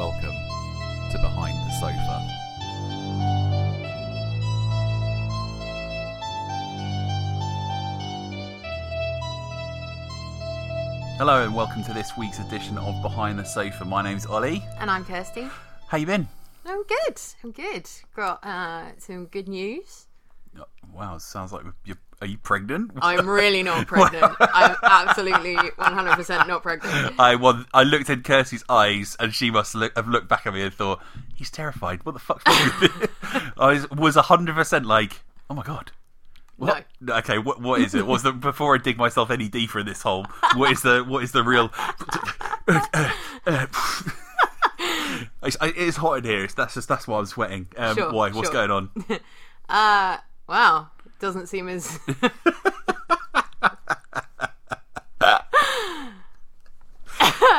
welcome to Behind the Sofa. Hello and welcome to this week's edition of Behind the Sofa. My name's Ollie. And I'm Kirsty. How you been? I'm good. I'm good. Got uh, some good news. Oh, Wow, sounds like you're. Are you pregnant? I'm really not pregnant. I'm absolutely 100% not pregnant. I well, I looked in Kirsty's eyes, and she must look, have looked back at me and thought, "He's terrified. What the fuck's wrong with him?" I was was hundred percent like, "Oh my god." What? No. Okay, what what is it? Was the before I dig myself any deeper in this hole? What is the what is the real? It's, it is hot in here. That's just that's why I'm sweating. Um, Sure, why? What's sure. going on? Uh, wow. Doesn't seem as.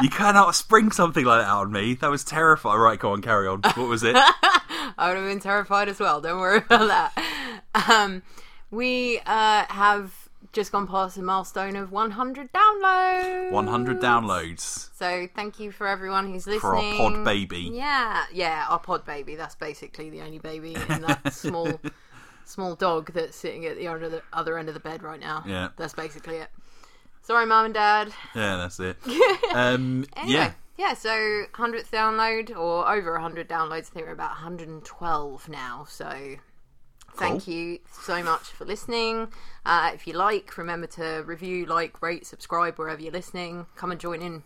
You cannot spring something like that on me. That was terrifying. Right, go on, carry on. What was it? I would have been terrified as well. Don't worry about that. Um, we uh, have just gone past the milestone of 100 downloads. 100 downloads So thank you for everyone who's listening. for our pod baby. Yeah, yeah, our pod baby. That's basically the only baby in that small, small dog that's sitting at the other, the other end of the bed right now. Yeah. that's basically it. Sorry, mum and dad. Yeah, that's it. Um, Anyway, yeah, yeah. So hundredth download or over hundred downloads. I think we're about 112 now. So. Thank Cool. you so much for listening. Uh, if you like, remember to review, like, rate, subscribe wherever you're listening. Come and join in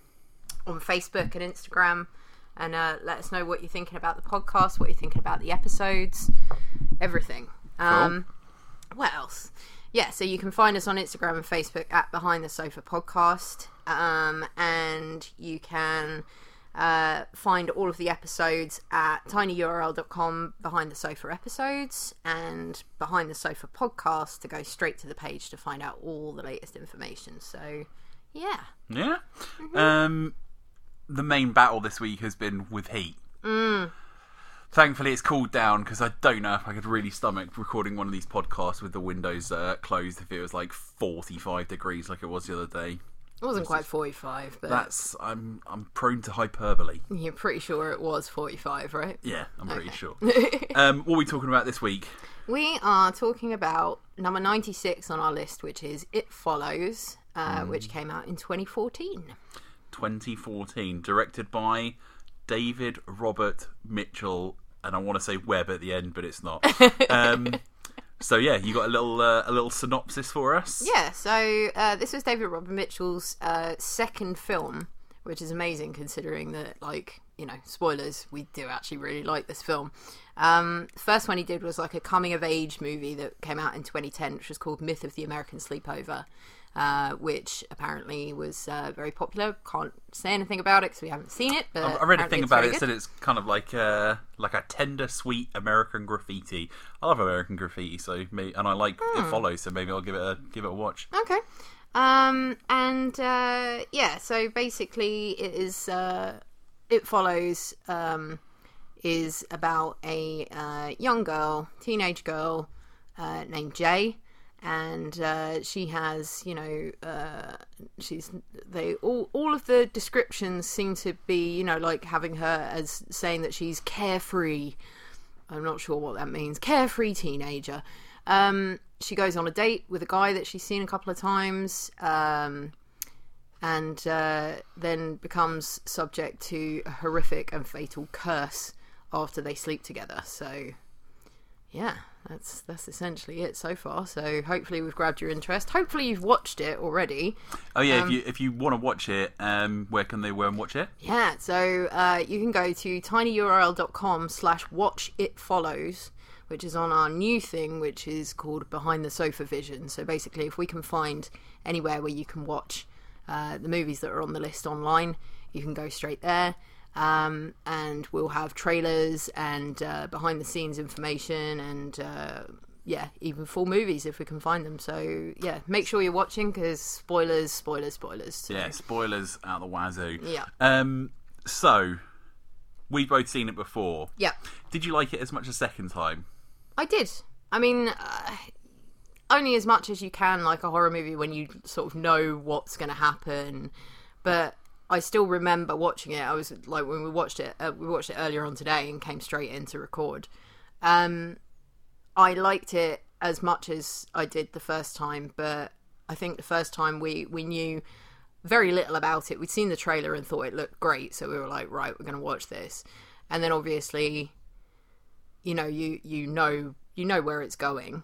on Facebook and Instagram and uh, let us know what you're thinking about the podcast, what you're thinking about the episodes, everything. Um, what else? Yeah, so you can find us on Instagram and Facebook at Behind the Sofa Podcast, um, and you can uh, find all of the episodes at tinyurl.com behind the sofa episodes and behind the sofa podcast to go straight to the page to find out all the latest information. So, yeah. yeah. Mm-hmm. Um, the main battle this week has been with heat. Mm. Thankfully, it's cooled down because I don't know if I could really stomach recording one of these podcasts with the windows uh, closed if it was like 45 degrees like it was the other day. It wasn't quite 45, but That's I'm I'm prone to hyperbole. you're pretty sure it was 45, right? Yeah, I'm pretty sure. um, what are we talking about this week? We are talking about number 96 on our list, which is It Follows, uh, which came out in 2014. 2014, directed by David Robert Mitchell, and I want to say web at the end, but it's not. Um, so yeah, you got a little uh, a little synopsis for us. Yeah, so uh, this was David Robert Mitchell's uh, second film, which is amazing considering that, like, you know, spoilers, we do actually really like this film. Um, first one he did was like a coming of age movie that came out in 2010, which was called Myth of the American Sleepover. Uh, which apparently was uh, very popular. Can't say anything about it because we haven't seen it. But I read a thing about it. It said it's kind of like a like a tender, sweet American graffiti. I love American graffiti, so may and I like Hmm. it follows. So maybe I'll give it a give it a watch. Okay. Um, and uh, yeah, so basically, it is. Uh, it follows. Um, is about a uh, young girl, teenage girl, uh, named Jay, and uh, she has, you know, uh, she's they all all of the descriptions seem to be, you know, like having her as saying that she's carefree. I'm not sure what that means. Carefree teenager. Um, she goes on a date with a guy that she's seen a couple of times, um, and uh, then becomes subject to a horrific and fatal curse after they sleep together. So, yeah, that's that's essentially it so far. So hopefully we've grabbed your interest. Hopefully you've watched it already. Oh yeah, Um, if you if you want to watch it, um, where can they go and watch it? Yeah, so uh, you can go to tinyurl.com slash watch it follows, which is on our new thing, which is called Behind the Sofa Vision. So basically, if we can find anywhere where you can watch uh, the movies that are on the list online, you can go straight there. Um, and we'll have trailers and uh, behind the scenes information and uh, yeah, even full movies if we can find them. So yeah, make sure you're watching because spoilers, spoilers, spoilers. So, Yeah, spoilers out the wazoo. Yeah. Um, so we've both seen it before. yeah. Did you like it as much a second time? I did. I mean, uh, only as much as you can, like a horror movie, when you sort of know what's going to happen. But I still remember watching it. I was like when we watched it, uh, we watched it earlier on today and came straight in to record. Um, I liked it as much as I did the first time, but I think the first time we we knew very little about it. We'd seen the trailer and thought it looked great, so we were like, right, we're going to watch this. And then obviously, you know, you you know you know where it's going.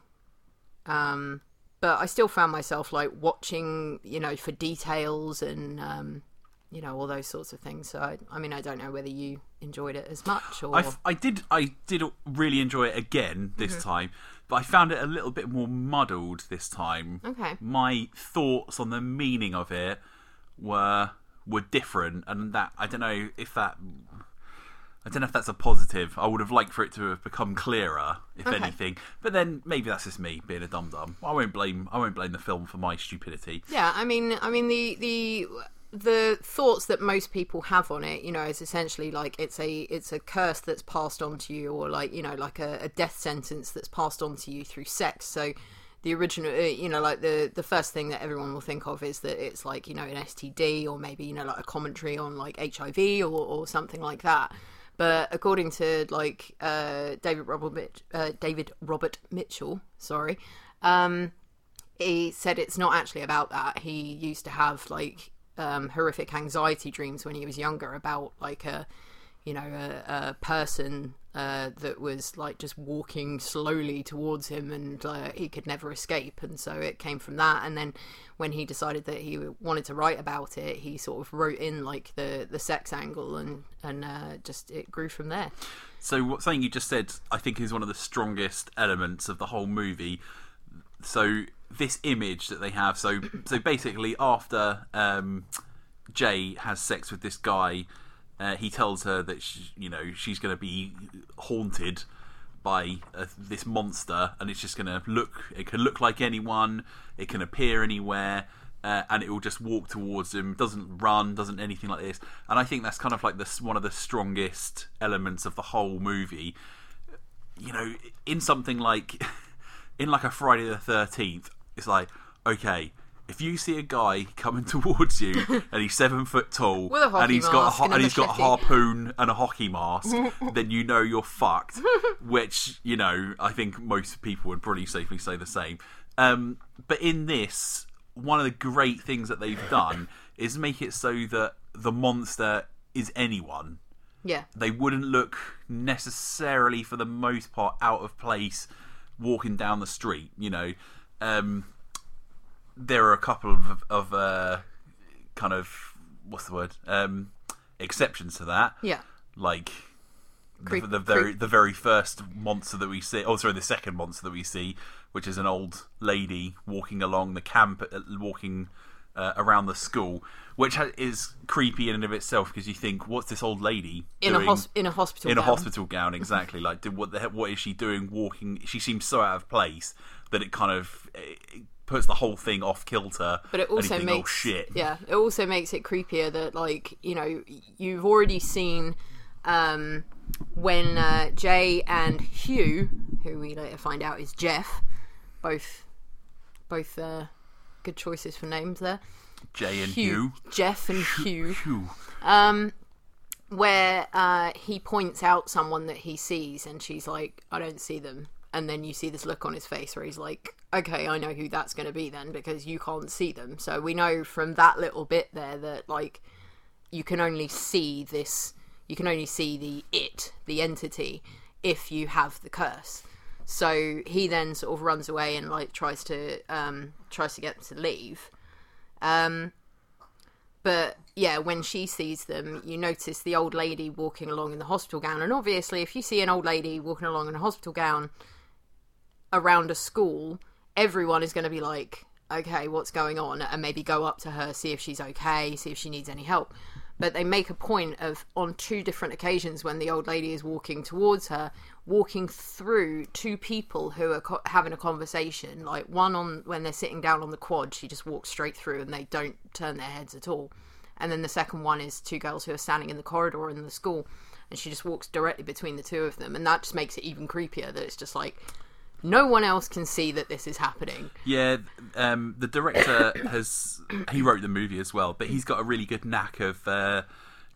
Um, but I still found myself like watching, you know, for details and um, you know all those sorts of things. So I, I mean, I don't know whether you enjoyed it as much or I, I did I did really enjoy it again this Mm-hmm. time, but I found it a little bit more muddled this time. Okay. My thoughts on the meaning of it were were different, and that I don't know if that I don't know if that's a positive. I would have liked for it to have become clearer, if Okay. anything. But then maybe that's just me being a dum dum. I won't blame I won't blame the film for my stupidity. Yeah, I mean, I mean the the the thoughts that most people have on it, you know, is essentially like it's a it's a curse that's passed on to you, or like you know, like a, a death sentence that's passed on to you through sex. So the original, uh, you know, like the the first thing that everyone will think of is that it's like you know an STD, or maybe you know like a commentary on like HIV or or something like that. But according to like uh, David Robert uh, David Robert Mitchell, sorry, um, he said it's not actually about that. He used to have like um, horrific anxiety dreams when he was younger about like a you know a, a person uh, that was like just walking slowly towards him and uh, he could never escape. And so it came from that. And then when he decided that he wanted to write about it he sort of wrote in like the the sex angle and and uh, just it grew from there. So what something you just said, I think, is one of the strongest elements of the whole movie. So this image that they have, so so basically, after um, Jay has sex with this guy, uh, he tells her that she, you know she's going to be haunted by uh, this monster, and it's just going to look. It can look like anyone. It can appear anywhere. Uh, and it will just walk towards him. Doesn't run. Doesn't anything like this. And I think that's kind of like this one of the strongest elements of the whole movie. You know, in something like in like a Friday the Thirteenth, it's like okay. If you see a guy coming towards you and he's seven foot tall With a hockey and he's got a, ho- and and he's got a harpoon and a hockey mask, then you know you're fucked. Which you know, I think most people would probably safely say the same. Um, but in this, one of the great things that they've done is make it so that the monster is anyone. yeah They wouldn't look necessarily, for the most part, out of place walking down the street. You know, um, there are a couple of, of uh, kind of what's the word um, exceptions to that yeah like Creep- the, the very creep. the very first monster that we see. Oh, sorry, the second monster that we see, which is an old lady walking along the camp, uh, walking uh, around the school, which ha- is creepy in and of itself because you think, what's this old lady in doing a hos- in a hospital in a gown. hospital gown? Exactly. like, did, what the heck, what is she doing? Walking? She seems so out of place that it kind of. It, puts the whole thing off kilter but it also think, makes oh shit yeah it also makes it creepier that like you know you've already seen um when uh, jay and hugh who we later find out is jeff both both uh good choices for names there. Jay and hugh, jeff and hugh. Hugh. where uh, he points out someone that he sees and she's like i don't see them. And then you see this look on his face where he's like okay i know who that's going to be then because you can't see them. So we know from that little bit there that like you can only see this you can only see the it the entity if you have the curse so he then sort of runs away and like tries to um tries to get them to leave um but yeah, when she sees them, you notice the old lady walking along in the hospital gown. And obviously, if you see an old lady walking along in a hospital gown around a school, everyone is going to be like, okay, what's going on? And maybe go up to her, see if she's okay, see if she needs any help. But they make a point of, on two different occasions, when the old lady is walking towards her, walking through two people who are co- having a conversation. Like one on when they're sitting down on the quad, she just walks straight through and they don't turn their heads at all. And then the second one is two girls who are standing in the corridor in the school, and she just walks directly between the two of them, and that just makes it even creepier. That it's just like no one else can see that this is happening. Yeah, um, the director has he wrote the movie as well, but he's got a really good knack of uh,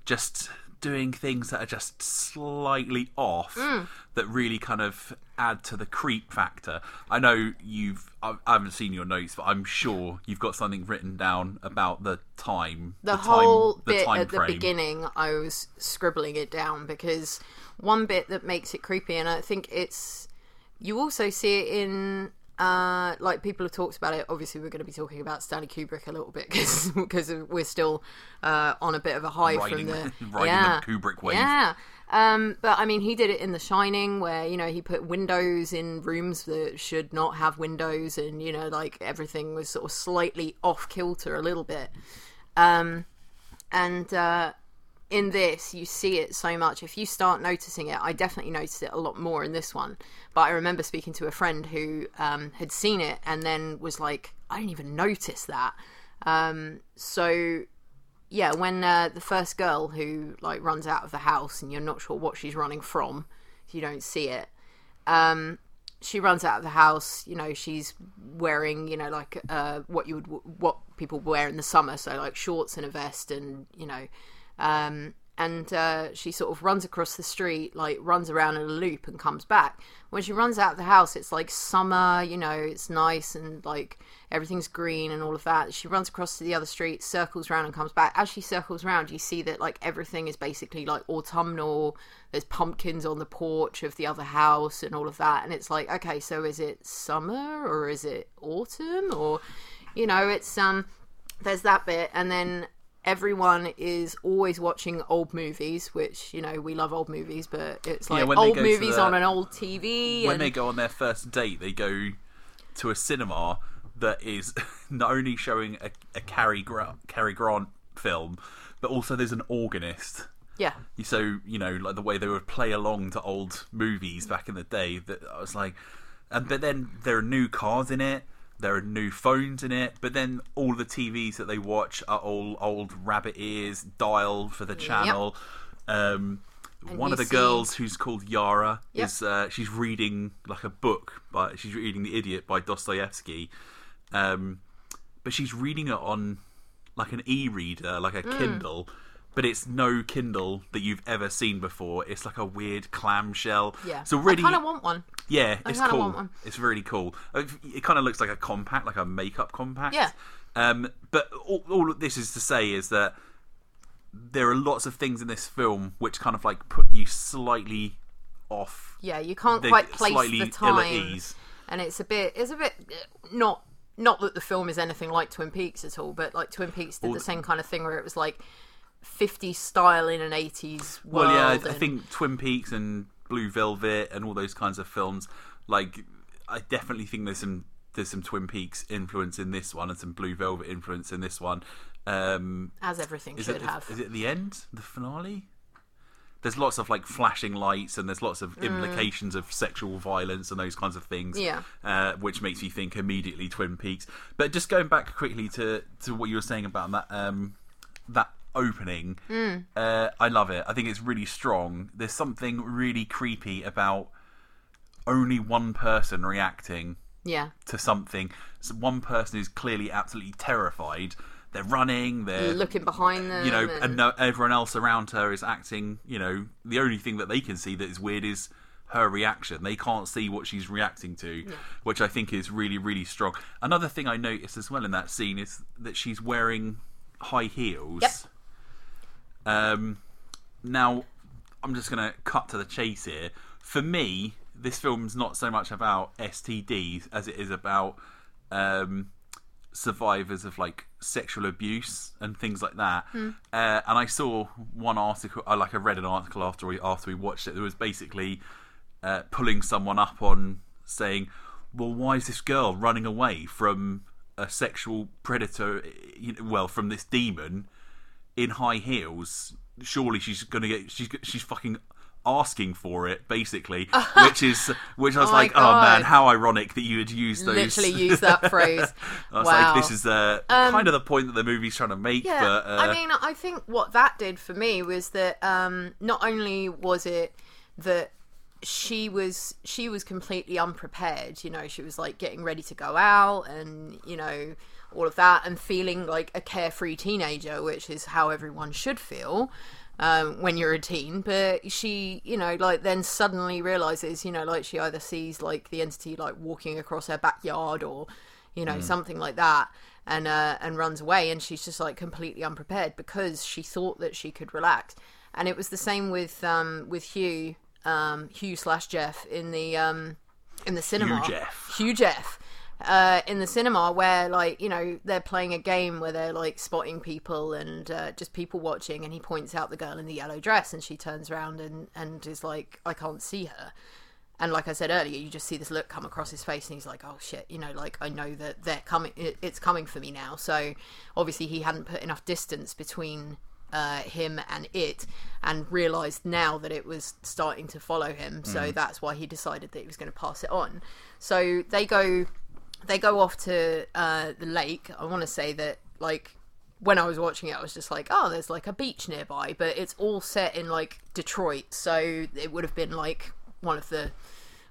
just doing things that are just slightly off Mm. that really kind of add to the creep factor. I know you've I haven't seen your notes, but I'm sure you've got something written down about the time, the, time, whole the bit time at the beginning i was scribbling it down because one bit that makes it creepy and i think it's you also see it in uh like people have talked about it obviously we're going to be talking about stanley kubrick a little bit because we're still uh on a bit of a high Riding, from the riding yeah the Kubrick wave. yeah um, but I mean, he did it in The Shining, where you know he put windows in rooms that should not have windows, and you know, like everything was sort of slightly off kilter a little bit. Um, and uh, in this, you see it so much. If you start noticing it, I definitely noticed it a lot more in this one. But I remember speaking to a friend who um, had seen it and then was like, "I didn't even notice that." Um, so yeah, when uh, the first girl who like runs out of the house and you're not sure what she's running from, you don't see it. Um, she runs out of the house. You know, she's wearing you know like uh, what you would what people wear in the summer, so like shorts and a vest, and you know, um, and uh, she sort of runs across the street, like runs around in a loop and comes back. When she runs out of the house, it's like summer, you know, it's nice and like everything's green and all of that. She runs across to the other street, circles around and comes back. As she circles around, you see that like everything is basically like autumnal. There's pumpkins on the porch of the other house and all of that. And it's like, okay, so is it summer or is it autumn or, you know, it's um, there's that bit, and then everyone is always watching old movies, which you know we love old movies, but it's like they old movies on an old TV. when and, they go on their first date, they go to a cinema that is not only showing a, a Cary, Gra- Cary Grant film, but also there's an organist. yeah, So you know, like the way they would play along to old movies back in the day. That I was like, and but then there are new cars in it. There are new phones in it, but then all the TVs that they watch are all old rabbit ears, dial for the channel. Um, one of the see- girls who's called Yara Yep. is uh, she's reading like a book, but she's reading The Idiot by Dostoevsky, um, but she's reading it on like an e-reader, like a Mm. Kindle. But it's no Kindle that you've ever seen before. It's like a weird clamshell. yeah. So really, I kind of want one. yeah, it's cool. want one. It's really cool. It, it kind of looks like a compact, like a makeup compact. Yeah. Um, but all, all of this is to say is that there are lots of things in this film which kind of like put you slightly off. Yeah, you can't the- quite place slightly the time, ease. and it's a bit, it's a bit uh, not. Not that the film is anything like Twin Peaks at all, but like Twin Peaks did the same kind of thing where it was like 50s style in an 80s world. Well, yeah, I, I think Twin Peaks and Blue Velvet and all those kinds of films. Like, I definitely think there's some there's some Twin Peaks influence in this one and some Blue Velvet influence in this one. Um, as everything should it have. is it the end, the finale? There's lots of like flashing lights and there's lots of implications of sexual violence and those kinds of things. Mm. Yeah. uh, which makes you think immediately Twin Peaks. But just going back quickly to to what you were saying about that um, that opening, Mm. uh, I love it. I think it's really strong. There's something really creepy about only one person reacting yeah, to something. So one person is clearly absolutely terrified. They're running. They're looking behind them. you know, and, and no, everyone else around her is acting. You know, the only thing that they can see that is weird is her reaction. They can't see what she's reacting to, which I think is really, really strong. Another thing I noticed as well in that scene is that she's wearing high heels. Yep. Um, now, I'm just going to cut to the chase here. For me, this film's not so much about STDs as it is about um, survivors of like sexual abuse and things like that. Uh, and I saw one article, I like I read an article after we after we watched it. That was basically uh, pulling someone up on saying, "Well, why is this girl running away from a sexual predator? you know, Well, from this demon in high heels? Surely she's gonna get she's she's fucking." asking for it basically which is which i was Oh like oh man how ironic that you would use those literally use that phrase. I was wow. like, this is uh, kind of the point that the movie's trying to make, Yeah, but uh, I mean, I think what that did for me was that um, not only was it that she was she was completely unprepared you know she was like getting ready to go out and you know all of that and feeling like a carefree teenager which is how everyone should feel um, when you're a teen but she you know like then suddenly realizes you know like she either sees like the entity like walking across her backyard or you know something like that and uh, and runs away and she's just like completely unprepared because she thought that she could relax and it was the same with um, with Hugh um, Hugh slash Jeff in the um, in the cinema. Hugh Jeff. Hugh Jeff. Uh, in the cinema, where like you know they're playing a game where they're like spotting people and uh, just people watching, and he points out the girl in the yellow dress, and she turns around and and is like, "I can't see her." And like I said earlier, you just see this look come across his face, and he's like, "Oh shit," you know, like I know that they're coming. It's coming for me now. So obviously he hadn't put enough distance between uh, him and it and realized now that it was starting to follow him so that's why he decided that he was going to pass it on so they go they go off to uh, the lake. I want to say that like when i was watching it i was just like oh there's like a beach nearby but it's all set in like detroit so it would have been like one of the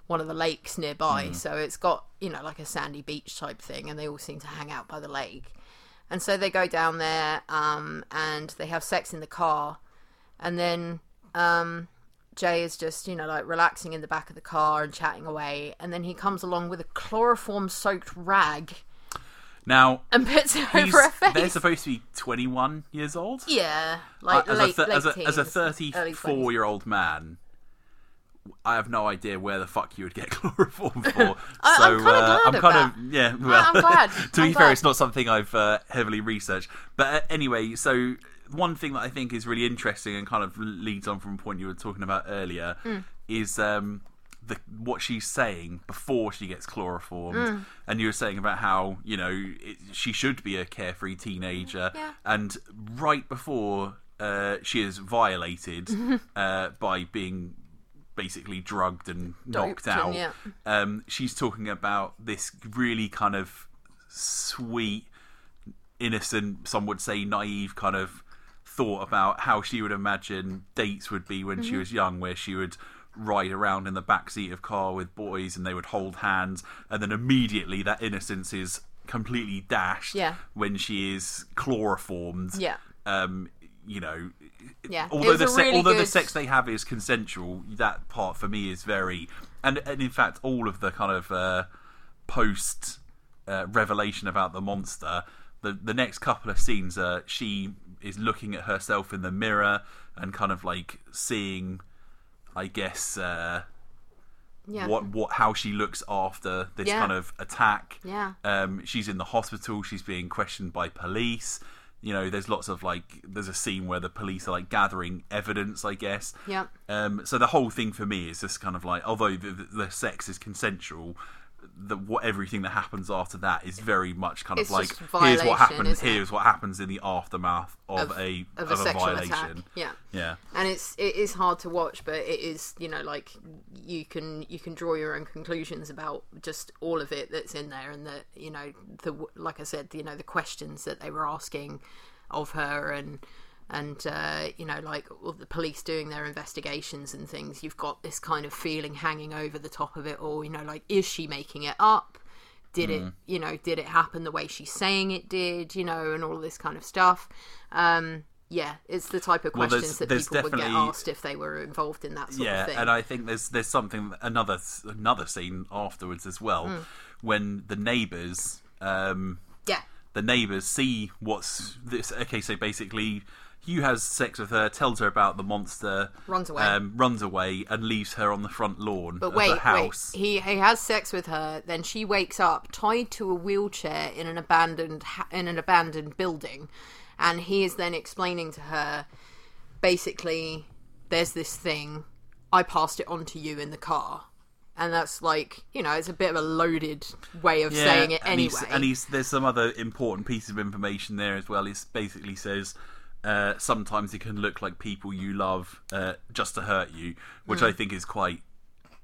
one of the lakes nearby. So it's got you know like a sandy beach type thing and they all seem to hang out by the lake. And so they go down there um, and they have sex in the car. And then um, Jay is just, you know, like relaxing in the back of the car and chatting away. And then he comes along with a chloroform soaked rag Now, and puts it over her face. they're supposed to be 21 years old. Yeah, like Uh, as, late, a th- as, a, as a 34 year old man, I have no idea where the fuck you would get chloroform for. I- so uh, glad I'm of kind of yeah. Well, I'm glad. to I'm be fair, it's not something I've uh, heavily researched. But uh, anyway, so one thing that I think is really interesting and kind of leads on from a point you were talking about earlier Mm. is um, the what she's saying before she gets chloroformed, Mm. and you were saying about how you know it, she should be a carefree teenager, Yeah. and right before uh, she is violated uh, by being basically drugged and knocked Doped out, yeah. um, she's talking about this really kind of sweet, innocent, some would say naive kind of thought about how she would imagine dates would be when Mm-hmm. she was young, where she would ride around in the back seat of car with boys and they would hold hands, and then immediately that innocence is completely dashed Yeah. when she is chloroformed. Yeah. Um, you know, Yeah. Although the se- really although the sex they have is consensual, that part for me is very and and in fact all of the kind of uh, post uh, revelation about the monster. The the next couple of scenes, uh, she is looking at herself in the mirror and kind of like seeing, I guess, uh, Yeah. what what how she looks after this Yeah. kind of attack. Yeah. Um, she's in the hospital. She's being questioned by police. You know, there's lots of like, there's a scene where the police are like gathering evidence, I guess. Yep. Um, so the whole thing for me is just kind of like, although the, the sex is consensual, the what everything that happens after that is very much kind It's of like, here's what happens. Here's what happens in the aftermath of, Of- a of a sexual violation. attack. Yeah. Yeah. and it's it is hard to watch but it is you know like you can you can draw your own conclusions about just all of it that's in there and that you know the like i said you know the questions that they were asking of her and and uh, you know like all the police doing their investigations and things you've got this kind of feeling hanging over the top of it all you know like is she making it up did it you know did it happen the way she's saying it did you know and all this kind of stuff um yeah it's the type of Well, questions there's- that there's people would get asked if they were involved in that sort yeah, of thing and I think there's there's something another another scene afterwards as well Hmm. when the neighbours um, yeah the neighbours see what's this. Okay, so basically. Hugh has sex with her, tells her about the monster, Runs away. um, runs away, and leaves her on the front lawn but of wait the house. wait he he has sex with her then she wakes up tied to a wheelchair in an abandoned ha- in an abandoned building and he is then explaining to her basically there's this thing i passed it on to you in the car and that's like you know it's a bit of a loaded way of saying it and anyway He's, and he's there's some other important piece of information there as well. It basically says uh, sometimes it can look like people you love uh, just to hurt you, which Hmm. I think is quite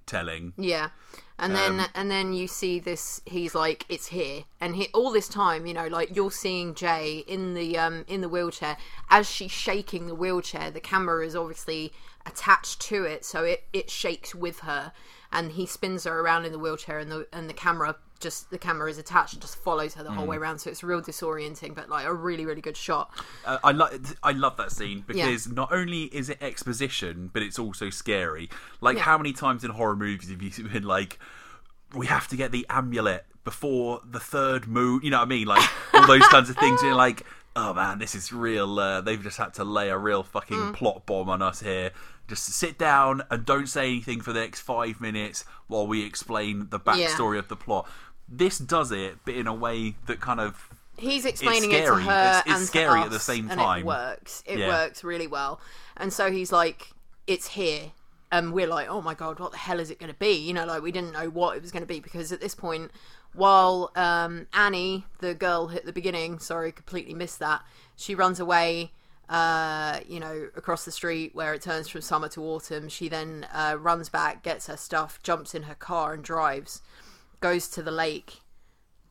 telling. Yeah. And Um, then and then you see this he's like it's here and he all this time you know like you're seeing Jay in the um in the wheelchair as she's shaking the wheelchair the camera is obviously attached to it, so it it shakes with her, and he spins her around in the wheelchair, and the and the camera just the camera is attached and just follows her the whole way around. So it's real disorienting, but like a really really good shot. Uh, I love I love that scene because not only is it exposition, but it's also scary. Like Yeah. how many times in horror movies have you been like, we have to get the amulet before the third moon? You know what I mean? Like all those kinds of things. You're like, oh man, this is real. Uh, they've just had to lay a real fucking Mm. plot bomb on us here. Just sit down and don't say anything for the next five minutes while we explain the backstory of the plot. This does it, but in a way that kind of He's explaining it to her It's- it's and to scary at us, the same time. and it works. It Yeah. works really well. And so he's like, "It's here," and we're like, "Oh my god, what the hell is it going to be?" You know, like we didn't know what it was going to be because at this point, while um, Annie, the girl at the beginning, sorry, completely missed that. She runs away. Uh, you know, across the street where it turns from summer to autumn. She then uh, runs back, gets her stuff, jumps in her car, and drives. Goes to the lake,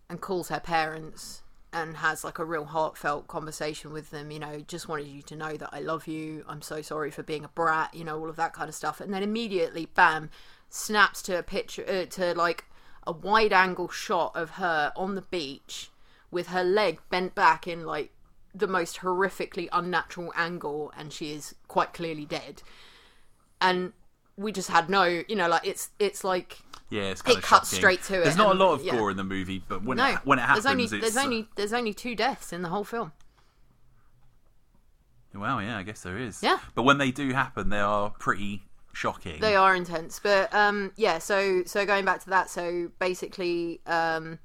and calls her parents and has like a real heartfelt conversation with them you know just wanted you to know that i love you i'm so sorry for being a brat you know all of that kind of stuff. And then immediately bam snaps to a picture uh, to like a wide angle shot of her on the beach with her leg bent back in like the most horrifically unnatural angle and she is quite clearly dead. And we just had no you know like it's it's like Yeah, it's kind It of cuts shocking. straight to it There's not a lot of yeah. gore in the movie, but when no it, when it happens, there's only it's there's only there's only two deaths in the whole film well, yeah, I guess there is. Yeah. but when they do happen, they are pretty shocking. They are intense, but um, yeah. So so going back to that, so basically, um,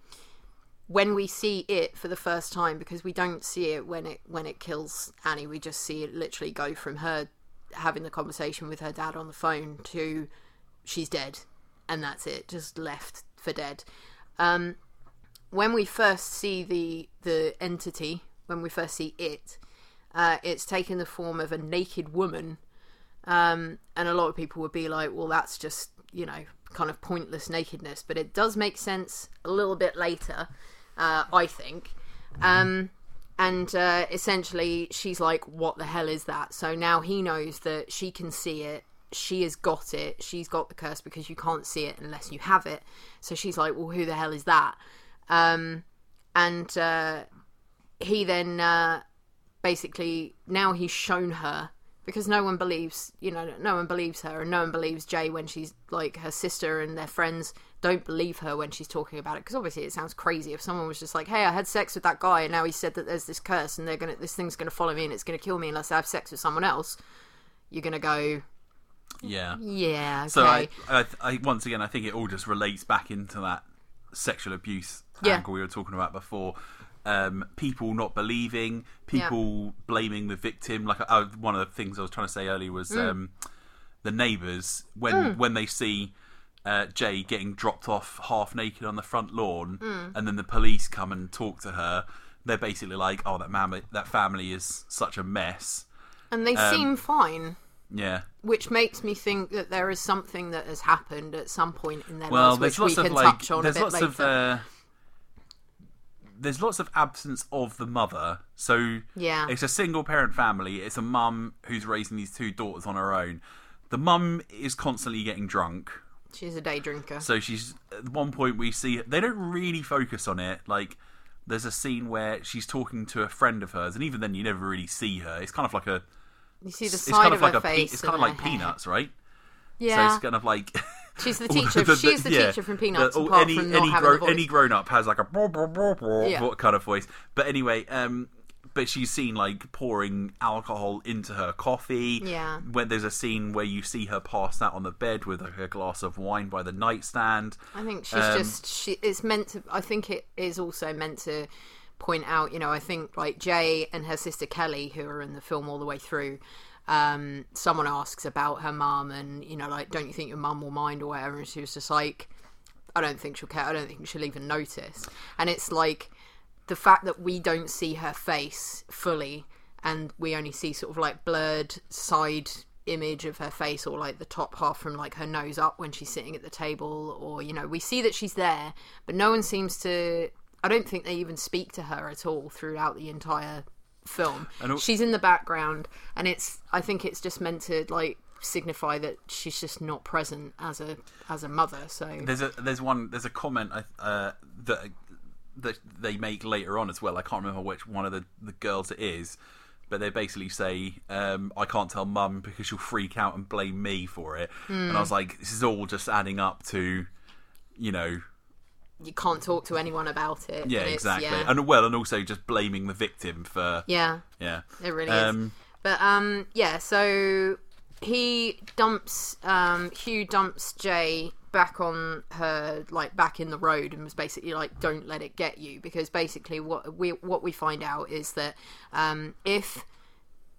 when we see it for the first time, because we don't see it when it when it kills Annie, we just see it literally go from her having the conversation with her dad on the phone to she's dead, and that's it, just left for dead. Um, when we first see the the entity, when we first see it, uh, it's taken the form of a naked woman um, and a lot of people would be like, well, that's just, you know, kind of pointless nakedness. But it does make sense a little bit later, uh, I think. Um, and uh, essentially, she's like, what the hell is that? So now he knows that she can see it. She has got it. She's got the curse because you can't see it unless you have it. So she's like, well, who the hell is that? Um, and uh, he then uh, basically now he's shown her because no one believes you know no one believes her and no one believes jay when she's like her sister and their friends don't believe her when she's talking about it because obviously it sounds crazy if someone was just like hey i had sex with that guy and now he said that there's this curse and they're gonna this thing's gonna follow me and it's gonna kill me unless i have sex with someone else you're gonna go yeah. yeah okay. So I, I, I, once again, I think it all just relates back into that sexual abuse Yeah. angle we were talking about before. Um, people not believing, people blaming the victim. Like one of the things I was trying to say earlier was Mm. um, the neighbours when when they see uh, Jay getting dropped off half naked on the front lawn, Mm. and then the police come and talk to her. They're basically like, "Oh, that mammy, that family is such a mess." and they um, seem fine Yeah, which makes me think that there is something that has happened at some point in their well, lives which lots we of can like, touch on a there's bit lots later of uh, there's lots of absence of the mother. So Yeah. it's a single parent family. It's a mum who's raising these two daughters on her own. The mum is constantly getting drunk. She's a day drinker So she's at one point we see they don't really focus on it. Like there's a scene where she's talking to a friend of hers, and even then you never really see her. It's kind of like a You see the it's side kind of, of like her a pe- face. it's kind of like hair. peanuts, right? Yeah. So it's kind of like she's the teacher. she's the yeah, teacher from Peanuts. the- apart any from not any, having grown, a voice. any grown up has like a brr Yeah. kind of voice. But anyway, um, but she's seen like pouring alcohol into her coffee. Yeah. When there's a scene where you see her pass out on the bed with like, a glass of wine by the nightstand. I think she's Um, just she. It's meant to. I think it is also meant to point out. You know, I think like Jay and her sister Kelly, who are in the film all the way through. Um, someone asks about her mum, and you know, like, don't you think your mum will mind or whatever? And she was just like, I don't think she'll care. I don't think she'll even notice. And it's like the fact that we don't see her face fully and we only see sort of like blurred side image of her face or like the top half from like her nose up when she's sitting at the table or you know we see that she's there but no one seems to I don't think they even speak to her at all throughout the entire film she's in the background and it's I think it's just meant to like signify that she's just not present as a as a mother. So There's a there's one there's a comment uh, that that they make later on as well. I can't remember which one of the, the girls it is, but they basically say, um, "I can't tell mum because she'll freak out and blame me for it." And I was like, "This is all just adding up to, you know, you can't talk to anyone about it. yeah, and exactly, Yeah, and well, and also just blaming the victim for, yeah, yeah, it really Um, is. But um, yeah, so he dumps um, Hugh dumps Jay back on her like back in the road and was basically like don't let it get you because basically what we what we find out is that um, if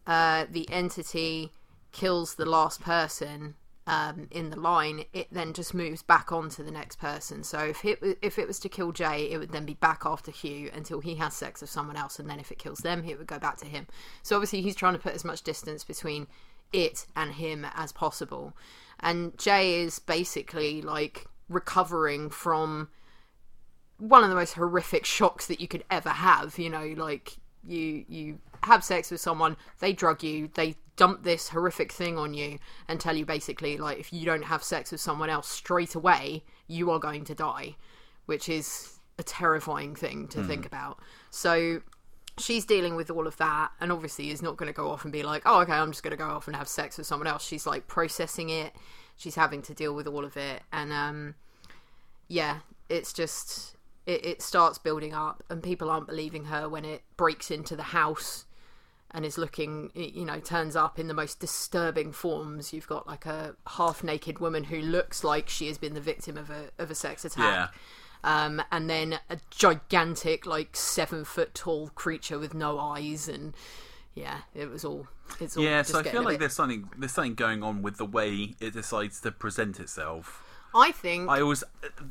uh, the entity kills the last person um, in the line, it then just moves back on to the next person. So if it if it was to kill Jay, it would then be back after Hugh until he has sex with someone else, and then if it kills them, it would go back to him. So obviously he's trying to put as much distance between it and him as possible. And Jay is basically like recovering from one of the most horrific shocks that you could ever have. You know, like you you have sex with someone, they drug you, they dump this horrific thing on you, and tell you basically like if you don't have sex with someone else straight away, you are going to die, which is a terrifying thing to hmm. think about. So she's dealing with all of that and obviously is not going to go off and be like oh okay i'm just going to go off and have sex with someone else. She's like processing it. She's having to deal with all of it. And um yeah it's just it, it starts building up and people aren't believing her when it breaks into the house and is looking you know turns up in the most disturbing forms. You've got like a half naked woman who looks like she has been the victim of a of a sex attack. Yeah. Um, and then a gigantic, like seven foot tall creature with no eyes, and yeah, it was all. It's all Yeah, so I feel like bit- there's something there's something going on with the way it decides to present itself. I think. I always,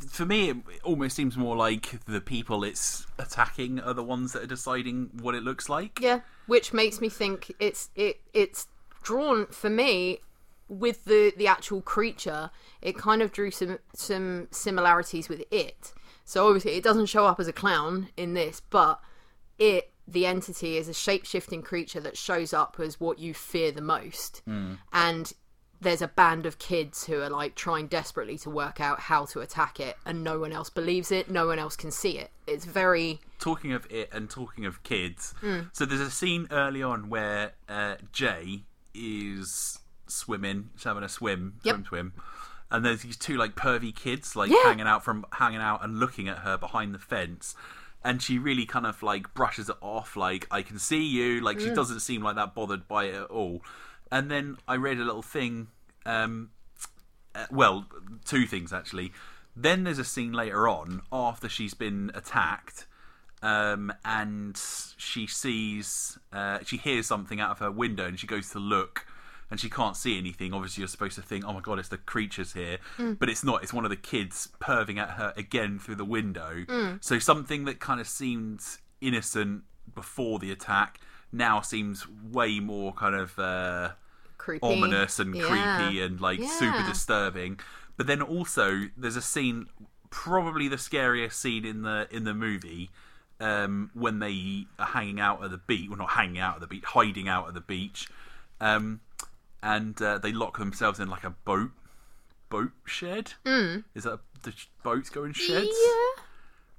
for me, it almost seems more like the people it's attacking are the ones that are deciding what it looks like. yeah, which makes me think it's it it's drawn for me with the the actual creature. It kind of drew some some similarities with it. So obviously, it doesn't show up as a clown in this, but it the entity is a shape shifting creature that shows up as what you fear the most and there's a band of kids who are like trying desperately to work out how to attack it and no one else believes it no one else can see it it's very Talking of it and talking of kids, Hmm. so there's a scene early on where uh, Jay is swimming, she's having a swim, Yep. swim, swim, and there's these two like pervy kids like Yeah. hanging out from hanging out and looking at her behind the fence. And she really kind of like brushes it off, like I can see you. Like she doesn't seem like that bothered by it at all. And then I read a little thing um, uh, well, two things actually. Then there's a scene later on after she's been attacked, um, and she sees, uh, she hears something out of her window, and she goes to look, and she can't see anything. Obviously, you're supposed to think, "Oh my god, it's the creatures here," but it's not. It's one of the kids perving at her again through the window. So something that kind of seemed innocent before the attack now seems way more kind of. Uh, creepy ominous and Yeah. creepy and like super disturbing. But then also there's a scene, probably the scariest scene in the in the movie, um, when they are hanging out at the beach. Well, not hanging out at the beach, hiding out at the beach, um, and uh, they lock themselves in like a boat boat shed. Mm. Is that the boats go in sheds? yeah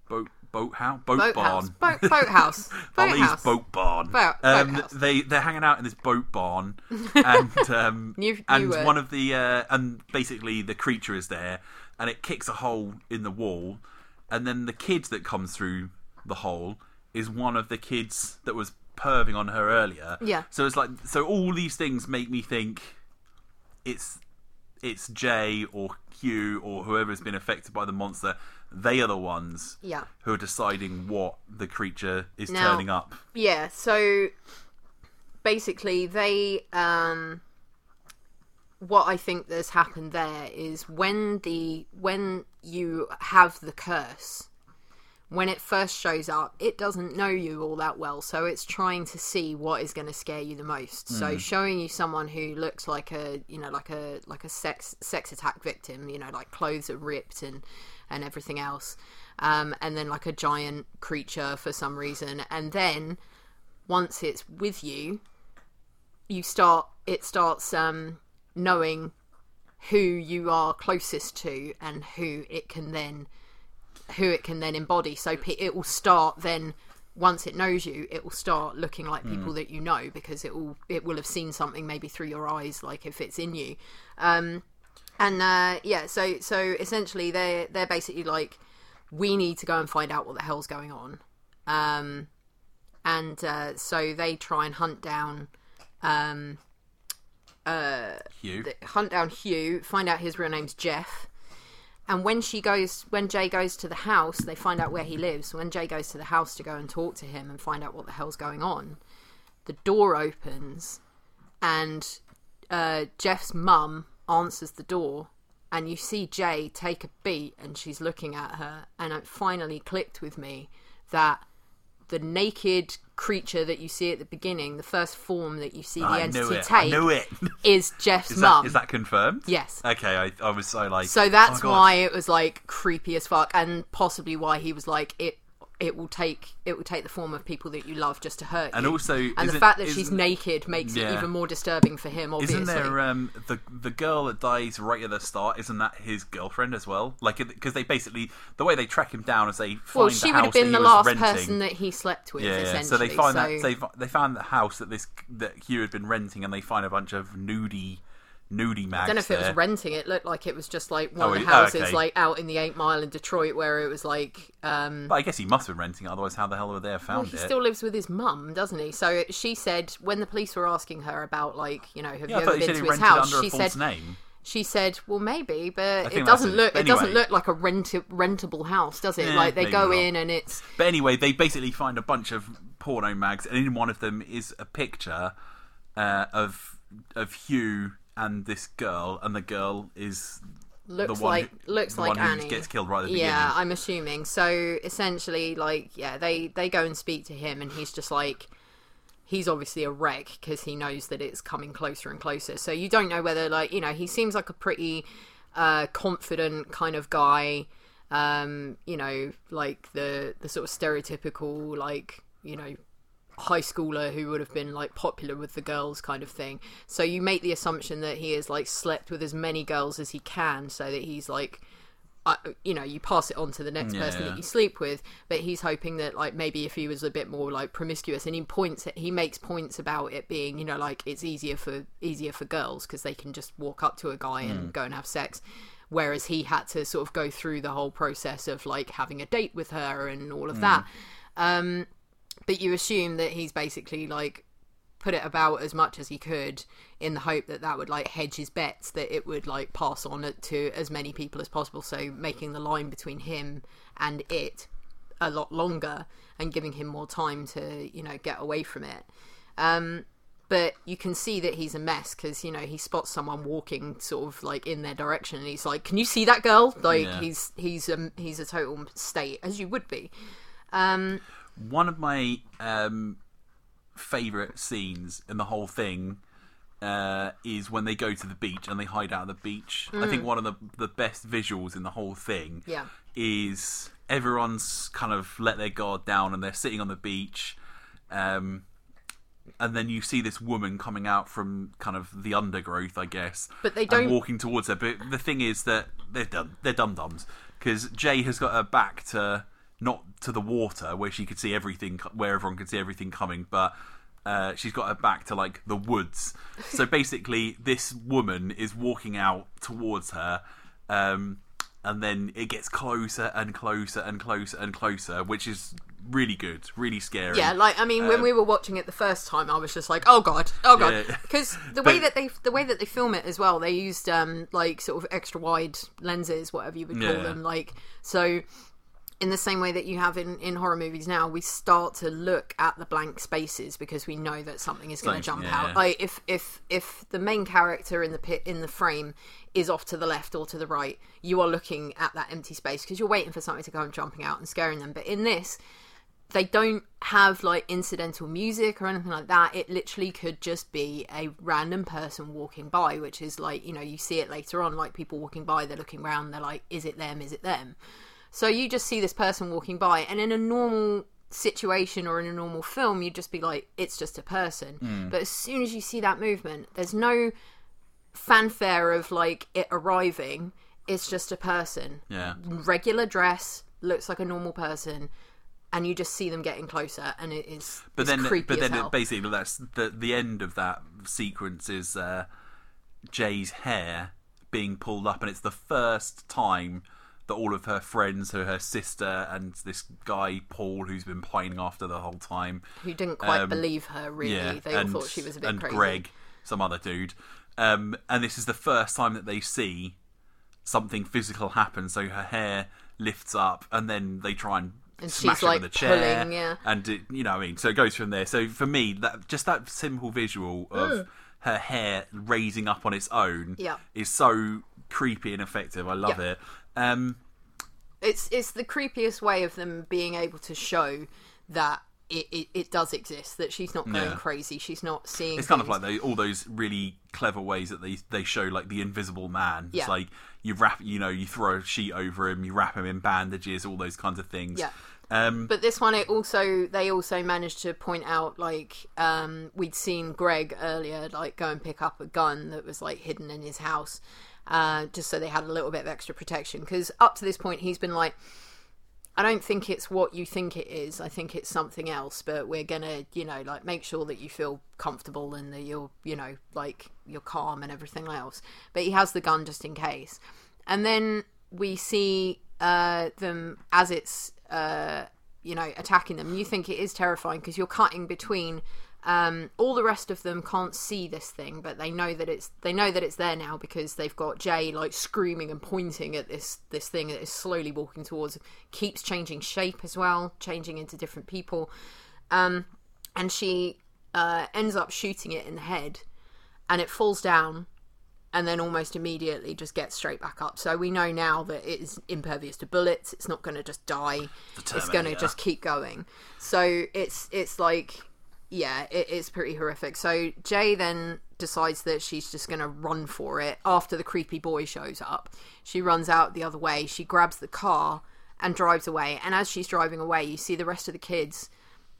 Boat boat house boat, boat barn. house boat, boat house boat Ollie's house boat barn. Boat- um, boathouse. they they're hanging out in this boat barn, and um, New- new and word. one of the uh, and basically the creature is there, and it kicks a hole in the wall, and then the kid that comes through the hole is one of the kids that was perving on her earlier. Yeah. So it's like so all these things make me think it's it's Jay or Hugh or whoever's been affected by the monster. They are the ones yeah who are deciding what the creature is Now- turning up. Yeah, so basically they um what I think has happened there is when the when you have the curse when it first shows up, it doesn't know you all that well, so it's trying to see what is going to scare you the most. So showing you someone who looks like a, you know, like a like a sex sex attack victim, you know, like clothes are ripped and and everything else, um, and then like a giant creature for some reason, and then once it's with you, you start it starts um knowing who you are closest to and who it can then who it can then embody. So it will start then once it knows you, it will start looking like people that you know because it will it will have seen something maybe through your eyes, like if it's in you. Um, and uh, yeah, so so essentially they're they're basically like we need to go and find out what the hell's going on. Um, and uh, so they try and hunt down um, uh, Hugh. The, hunt down Hugh, find out his real name's Jeff. And when she goes, when Jay goes to the house, they find out where he lives. When Jay goes to the house to go and talk to him and find out what the hell's going on, the door opens and uh, Jeff's mum answers the door. And you see Jay take a beat and she's looking at her. And it finally clicked with me that the naked creature that you see at the beginning, the first form that you see the I entity knew it. I take, knew it. is Jeff's Is mum. that, is that confirmed? Yes. Okay, I, I was so like. So that's oh why it was like creepy as fuck, and possibly why he was like it. It will take it will take the form of people that you love just to hurt you. And also, and the fact that she's naked makes it even more disturbing for him. Obviously, Isn't there um the the girl that dies right at the start? Isn't that his girlfriend as well? Like because they basically the way they track him down is they find well, she would have been the last renting. person that he slept with. Yeah, yeah. essentially. so they find so, that they they found the house that this that Hugh had been renting, and they find a bunch of nudie nudie mags. I don't know if it was renting. It looked like it was just like one Oh, of the oh, houses, okay. like out in the Eight Mile in Detroit, where it was like. um But I guess he must have been renting it, otherwise how the hell would they have Well, found he it? still lives with his mum, doesn't he? So she said when the police were asking her about, like, you know, have yeah, you ever been to his house? She said, name. she said, well, maybe, but it doesn't look. It doesn't look like a rent rentable house, does it? Yeah, like they go not. in and it's But anyway, they basically find a bunch of porno mags, and in one of them is a picture uh, of of Hugh and this girl, and the girl is looks the one like who, looks like Annie. gets killed right at the beginning. yeah, beginning. I'm assuming. So essentially, like, yeah, they they go and speak to him, and he's just like, he's obviously a wreck because he knows that it's coming closer and closer. So you don't know whether, like, you know, he seems like a pretty uh, confident kind of guy. Um, you know, like the the sort of stereotypical, like, you know, high schooler who would have been like popular with the girls kind of thing. So you make the assumption that he has like slept with as many girls as he can so that he's like uh, you know, you pass it on to the next person Yeah. that you sleep with, but he's hoping that like maybe if he was a bit more like promiscuous and he points he makes points about it being, you know, like it's easier for easier for girls because they can just walk up to a guy and go and have sex whereas he had to sort of go through the whole process of like having a date with her and all of that. Um but you assume that he's basically like put it about as much as he could in the hope that that would like hedge his bets that it would like pass on it to as many people as possible. So making the line between him and it a lot longer and giving him more time to you know get away from it. Um but you can see that he's a mess because you know he spots someone walking sort of like in their direction and he's like can you see that girl? Like Yeah. he's he's um he's a total state as you would be. Um One of my um, favorite scenes in the whole thing uh, is when they go to the beach and they hide out at the beach. I think one of the the best visuals in the whole thing Mm. Yeah. is everyone's kind of let their guard down and they're sitting on the beach. Um, and then you see this woman coming out from kind of the undergrowth, I guess. But they and don't- walking towards her. But the thing is that they're dum they're dum dums because Jay has got her back to not to the water where she could see everything, where everyone could see everything coming, but. Uh, she's got her back to like the woods. So basically, this woman is walking out towards her, um, and then it gets closer and closer and closer and closer, which is really good, really scary. Yeah, like I mean, when Um, we were watching it the first time, I was just like, "Oh god, oh god," Yeah. because the way But- that they the way that they film it as well, they used um like sort of extra wide lenses, whatever you would call Yeah. them, like so. In the same way that you have in, in horror movies now, we start to look at the blank spaces because we know that something is going to jump yeah. out. Like if if if the main character in the pit in the frame is off to the left or to the right, you are looking at that empty space because you're waiting for something to come jumping out and scaring them. But in this, they don't have like incidental music or anything like that. It literally could just be a random person walking by, which is like, you know, you see it later on, like people walking by, they're looking around, they're like, is it them? Is it them? So you just see this person walking by, and in a normal situation or in a normal film, you'd just be like, it's just a person. But as soon as you see that movement, there's no fanfare of like it arriving. It's just a person, Yeah. regular dress, looks like a normal person, and you just see them getting closer, and it is But then, creepy but then it basically that's the the end of that sequence is uh, Jay's hair being pulled up, and it's the first time that all of her friends, her her sister, and this guy Paul, who's been pining after the whole time, Who didn't quite um, believe her, really. yeah, they all and, thought she was a bit and crazy. Greg, some other dude, um, and this is the first time that they see something physical happen. So her hair lifts up, and then they try and. And smash she's, it like, a chair, pulling, yeah. and it, you know, what I mean, so it goes from there. So for me, that just that simple visual of her hair raising up on its own, Yeah. is so creepy and effective. I love Yeah. it. Um, it's it's the creepiest way of them being able to show that it, it, it does exist that she's not going Yeah. crazy she's not seeing it's kind of like they, all those really clever ways that they they show like the invisible man. Yeah. It's like you wrap, you know, you throw a sheet over him, you wrap him in bandages, all those kinds of things. Yeah. Um, but this one it also they also managed to point out like um we'd seen greg earlier like go and pick up a gun that was like hidden in his house uh just so they had a little bit of extra protection because up to this point he's been like I don't think it's what you think it is. I think it's something else, but we're gonna, you know, like make sure that you feel comfortable and that you're, you know, like you're calm and everything else. But he has the gun just in case. And then we see uh, them as it's, uh, you know, attacking them. You think it is terrifying because you're cutting between um, all the rest of them can't see this thing, but they know that it's they know that it's there now because they've got Jay like screaming and pointing at this this thing that is slowly walking towards. Keeps changing shape as well, changing into different people, um, and she uh, ends up shooting it in the head, and it falls down, and then almost immediately just gets straight back up. So we know now that it is impervious to bullets. It's not going to just die. It's going to just keep going. So it's it's like yeah, it is pretty horrific. So Jay then decides that she's just going to run for it after the creepy boy shows up. She runs out the other way. She grabs the car and drives away. And as she's driving away, you see the rest of the kids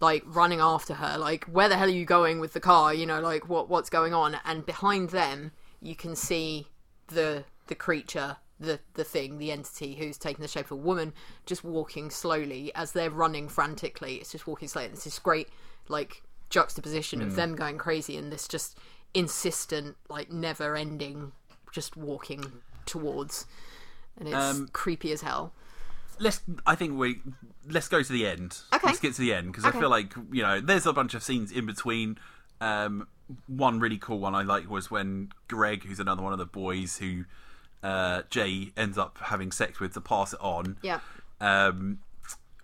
like running after her like where the hell are you going with the car you know like what what's going on and behind them you can see the the creature the the thing the entity who's taken the shape of a woman just walking slowly as they're running frantically it's just walking slowly it's this great like juxtaposition Hmm. of them going crazy and this just insistent like never ending just walking towards and it's Um, creepy as hell let's I think we let's go to the end. Okay. Let's get to the end because I feel like you know there's a bunch of scenes in between. Um, one really cool one I like was when Greg, who's another one of the boys who uh, Jay ends up having sex with to pass it on. yeah Um,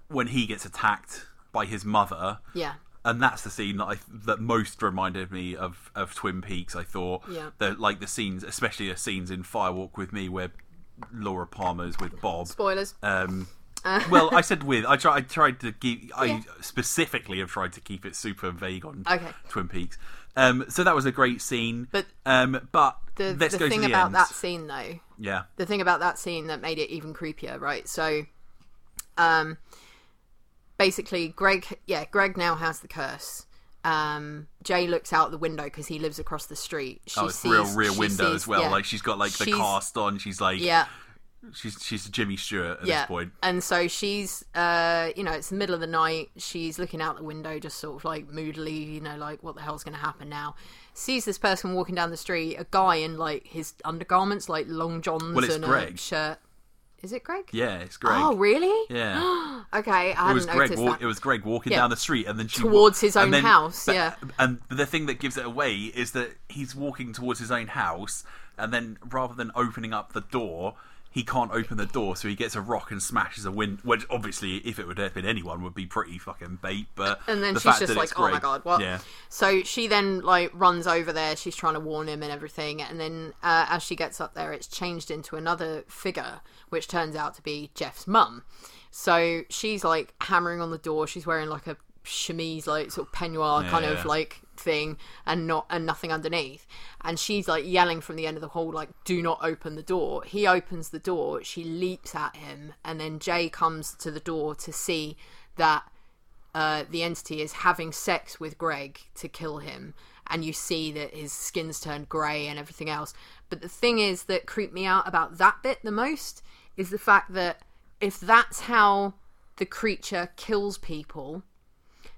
when he gets attacked by his mother. yeah And that's the scene that I that most reminded me of, of Twin Peaks. I thought, Yeah. the, like the scenes, especially the scenes in Firewalk with Me, where Laura Palmer's with Bob. spoilers Um, well, I said with. I tried. I tried to keep. I Yeah. specifically have tried to keep it super vague on Okay. Twin Peaks. Um, so that was a great scene. But um, but the, let's the thing the about that scene though Yeah, the thing about that scene that made it even creepier, right? So, um, basically, Greg, yeah, Greg now has the curse. Um, Jay looks out the window because he lives across the street. She oh, it's sees, real rear window sees- as well. yeah. Like she's got like the She's- cast on. She's like yeah, she's she's Jimmy Stewart at yeah. this point. And so she's, uh, you know, it's the middle of the night. She's looking out the window, just sort of like moodily, you know, like what the hell's going to happen now? Sees this person walking down the street, a guy in like his undergarments, like long johns Well, and Greg. a shirt. Is it Greg? Yeah, it's Greg. Oh, really? Yeah. Okay, I It was Greg. noticed Wa- it was Greg walking Yeah. down the street, and then she Towards his and own then- house, but- yeah. And the thing that gives it away is that he's walking towards his own house, and then rather than opening up the door, he can't open the door, so he gets a rock and smashes a window. Which obviously, if it would have been anyone, would be pretty fucking bait. But and then the she's fact just like, "Oh my god, what?" Yeah, So she then like runs over there. She's trying to warn him and everything. And then uh, as she gets up there, it's changed into another figure, which turns out to be Jeff's mum. So she's like hammering on the door. She's wearing like a chemise, like sort of peignoir kind Yeah. of like thing, and not and nothing underneath. And she's like yelling from the end of the hall, like, "Do not open the door." He opens the door. She leaps at him, and then Jay comes to the door to see that uh, the entity is having sex with Greg to kill him, and you see that his skin's turned grey and everything else. But the thing is that creeped me out about that bit the most is the fact that if that's how the creature kills people,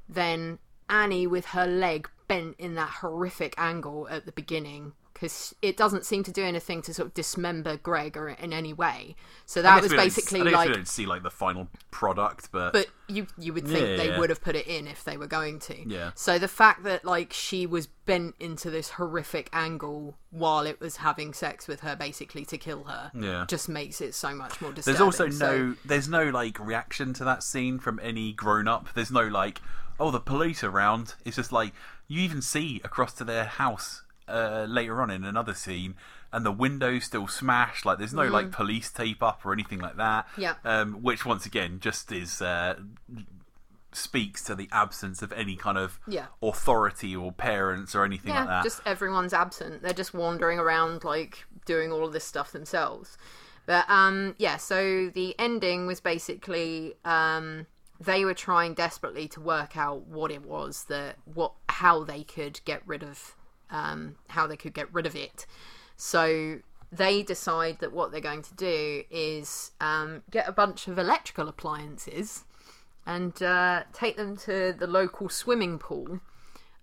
then Annie with her leg bent in that horrific angle at the beginning because it doesn't seem to do anything to sort of dismember Greg or in any way. So that was basically I like we don't see like the final product, but, but you you would think Yeah, they yeah. would have put it in if they were going to. Yeah. So the fact that like she was bent into this horrific angle while it was having sex with her, basically to kill her, Yeah. just makes it so much more disturbing. there's also So- no there's no like reaction to that scene from any grown up. There's no like oh the police are around. It's just like you even see across to their house uh, later on in another scene. And the window's still smashed. Like there's no like police tape up or anything like that. Mm. Yeah. Um, which once again just is uh, speaks to the absence of any kind of Yeah. authority or parents or anything yeah, like that. just everyone's absent. They're just wandering around, like doing all of this stuff themselves. But um, yeah, so the ending was basically um, they were trying desperately to work out what it was that what how they could get rid of um, how they could get rid of it. So they decide that what they're going to do is um, get a bunch of electrical appliances and uh, take them to the local swimming pool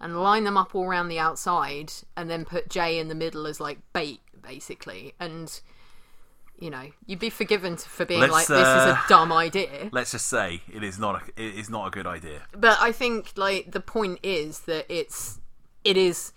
and line them up all around the outside and then put Jay in the middle as like bait basically and you know you'd be forgiven for being Let's, like this is a uh, dumb idea Let's just say it is not a, it is not a good idea. but I think like the point is that it's it is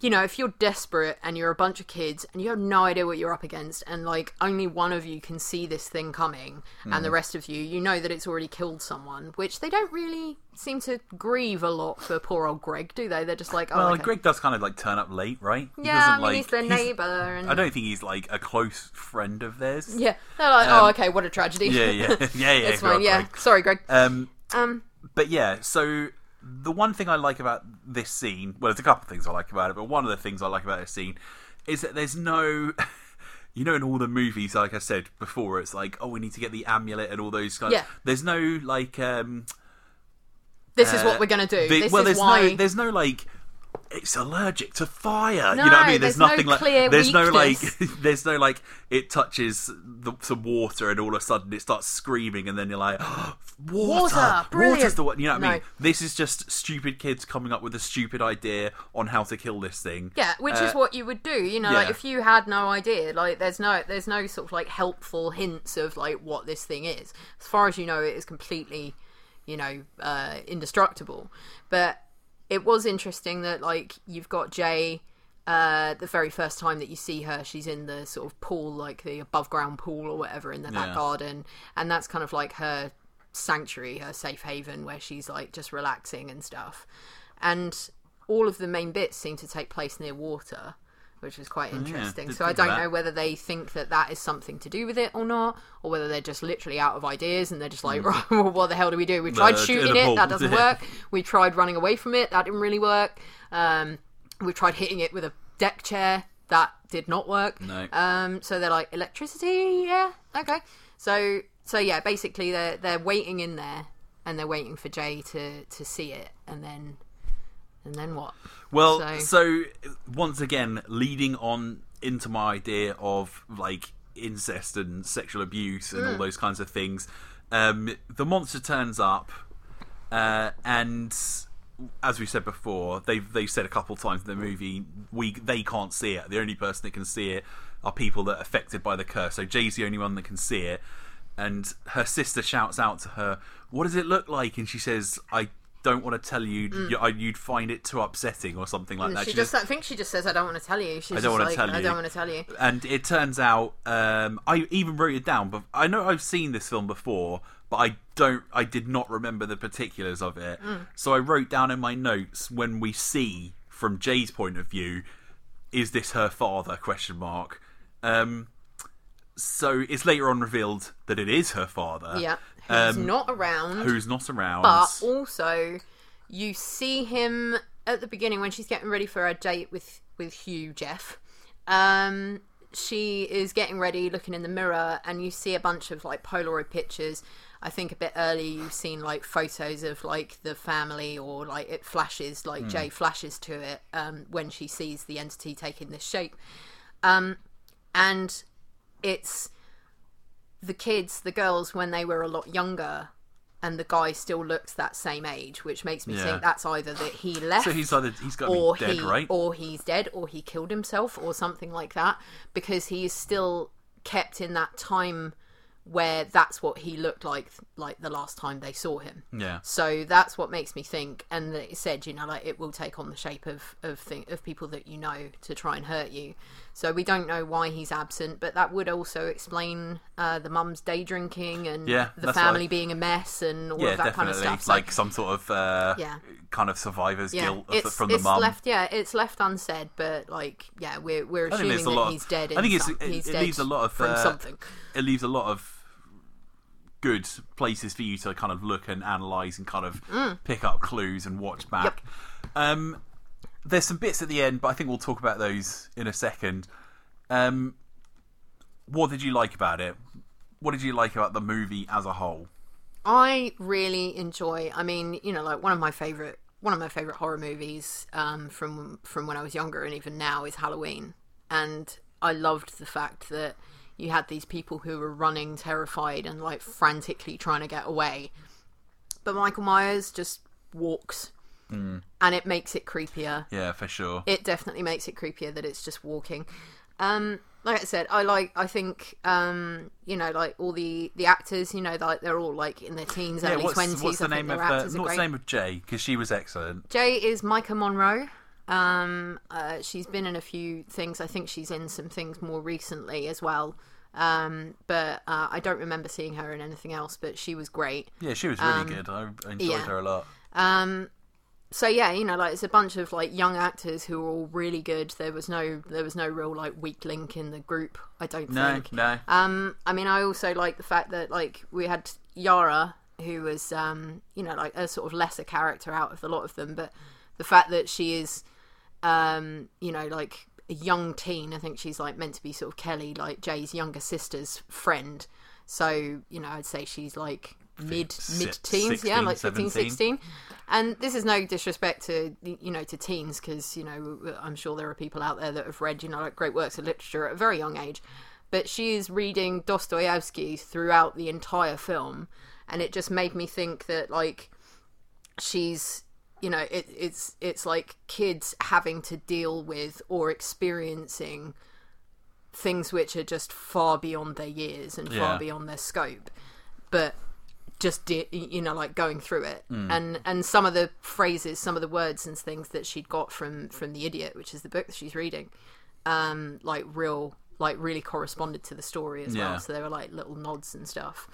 you know if you're desperate and you're a bunch of kids and you have no idea what you're up against and like only one of you can see this thing coming and Mm. the rest of you you know that it's already killed someone which they don't really seem to grieve a lot for poor old Greg do they they're just like oh Well, okay. Greg does kind of like turn up late, right? He yeah I mean like, he's their neighbor and I don't think he's like a close friend of theirs. yeah they're like oh okay what a tragedy Um, Yeah, yeah, yeah, yeah. it's fine yeah Greg. sorry Greg Um, um but yeah, so the one thing I like about this scene, well, there's a couple of things I like about it, but one of the things I like about this scene is that there's no. You know, in all the movies, like I said before, it's like, oh, we need to get the amulet and all those kind. Yeah. Of, there's no like, um, this is uh, what we're gonna do the- this well, is there's why no, there's no like, it's allergic to fire. No, you know what I mean? There's, there's no nothing like, clear there's no like, there's no like, it touches the, some water and all of a sudden it starts screaming and then you're like, water, Water, brilliant. water's the one. You know what I mean? This is just stupid kids coming up with a stupid idea on how to kill this thing. Yeah, which Uh, is what you would do. You know, like if you had no idea, like there's no there's no sort of like helpful hints of like what this thing is. As far as you know, it is completely, you know, uh, indestructible. But it was interesting that like you've got Jay. Uh, the very first time that you see her, she's in the sort of pool, like the above ground pool or whatever in the back Yeah. garden, and that's kind of like her sanctuary, her safe haven, where she's like just relaxing and stuff. And all of the main bits seem to take place near water, which is quite interesting. Oh, didn't so I don't that. know whether they think that that is something to do with it or not, or whether they're just literally out of ideas and they're just like, right, well, what the hell do we do? We tried shooting it, that doesn't Yeah. work. We tried running away from it, that didn't really work. Um, we tried hitting it with a deck chair, that did not work. No. Um, so they're like electricity, yeah, okay. So so yeah, basically they're they're waiting in there and they're waiting for Jay to to see it, and then and then what? Well, So- so, once again, leading on into my idea of like incest and sexual abuse and Mm. all those kinds of things, um, the monster turns up, uh, and as we said before, they've they've said a couple times in the movie, we they can't see it. The only person that can see it are people that are affected by the curse. So Jay's the only one that can see it, and her sister shouts out to her, "What does it look like?" And she says, "I." Don't want to tell you. You- I- You'd find it too upsetting, or something like And that. Mm. she She just, I think she just says, "I don't want to tell you." She's I don't just wanna like, tell I you. don't want to tell you. and it turns out um, I even wrote it down, but I know I've seen this film before, but I don't. I did not remember the particulars of it, Mm. so I wrote down in my notes when we see from Jay's point of view, is this her father? Question mark. Um, so it's later on revealed that it is her father. Yeah, who's um, not around. who's not around. but also you see him at the beginning when she's getting ready for a date with with Hugh Jeff. Um, she is getting ready, looking in the mirror, and you see a bunch of like Polaroid pictures I think a bit earlier you've seen like photos of like the family or like it flashes like Hmm. Jay flashes to it um, when she sees the entity taking this shape, um, and it's the kids, the girls when they were a lot younger. And the guy still looks that same age, which makes me Yeah. think that's either that he left So he's either he's got or dead, he right? or he's dead or he killed himself or something like that because he is still kept in that time where that's what he looked like like the last time they saw him yeah. so that's what makes me think and that it said you know like it will take on the shape of of thing, of people that you know to try and hurt you so we don't know why he's absent but that would also explain uh, the mum's day drinking and Yeah, the family like- being a mess and all Yeah, of that definitely. kind of stuff So- like some sort of uh, Yeah. kind of survivor's guilt of it's, from the mum. left. Yeah, it's left unsaid, but like, yeah, we're we're assuming that he's dead. I think it's, some- it, it leaves a lot of from uh, something. It leaves a lot of good places for you to kind of look and analyze and kind of Mm. pick up clues and watch back. Um, there's some bits at the end, but I think we'll talk about those in a second. Um, what did you like about it? What did you like about the movie as a whole? I really enjoy. I mean, you know, like one of my favorite one of my favorite horror movies um, from from when I was younger and even now is Halloween, and I loved the fact that you had these people who were running terrified and like frantically trying to get away, but Michael Myers just walks, and it makes it creepier. Yeah, for sure. it definitely makes it creepier that it's just walking. Um, like I said, I like. I think um, you know, like all the the actors, you know, like they're all like in their teens, yeah, early what's, twenties. what's the name of uh, what's great. the name of Jay? Because she was excellent. Jay is Maika Monroe. Um, uh, she's been in a few things. I think she's in some things more recently as well. Um, but uh, I don't remember seeing her in anything else. But she was great. Yeah, she was really good. I, enjoyed Um, yeah. her a lot. Um, so yeah, you know, like it's a bunch of like young actors who are all really good. There was no, there was no real like weak link in the group. I don't No, think. no. Um, I mean, I also like the fact that like we had Yara, who was um, you know, like a sort of lesser character out of the lot of them, but the fact that she is, um, you know, like a young teen. I think she's like meant to be sort of Kelly, like Jay's younger sister's friend. So you know, I'd say she's like mid mid teens, yeah, like 15, 17. 16. And this is no disrespect to you know to teens because you know I'm sure there are people out there that have read you know like great works of literature at a very young age, but she is reading Dostoevsky throughout the entire film, and it just made me think that like she's you know it, it's it's like kids having to deal with or experiencing things which are just far beyond their years and Yeah. far beyond their scope but just di- you know like going through it and and some of the phrases some of the words and things that she'd got from from the idiot which is the book that she's reading um like real like really corresponded to the story as Yeah. well so there were like little nods and stuff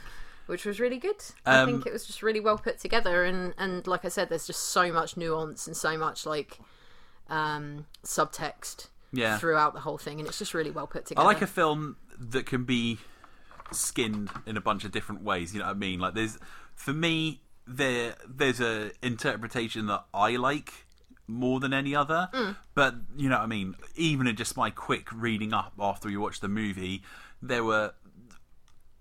which was really good i Um, think it was just really well put together and and like i said there's just so much nuance and so much like um subtext Yeah. throughout the whole thing and it's just really well put together. I like a film that can be skinned in a bunch of different ways. You know what I mean? Like there's for me there there's a interpretation that I like more than any other. Mm. But you know what I mean? Even in just my quick reading up after we watched the movie, there were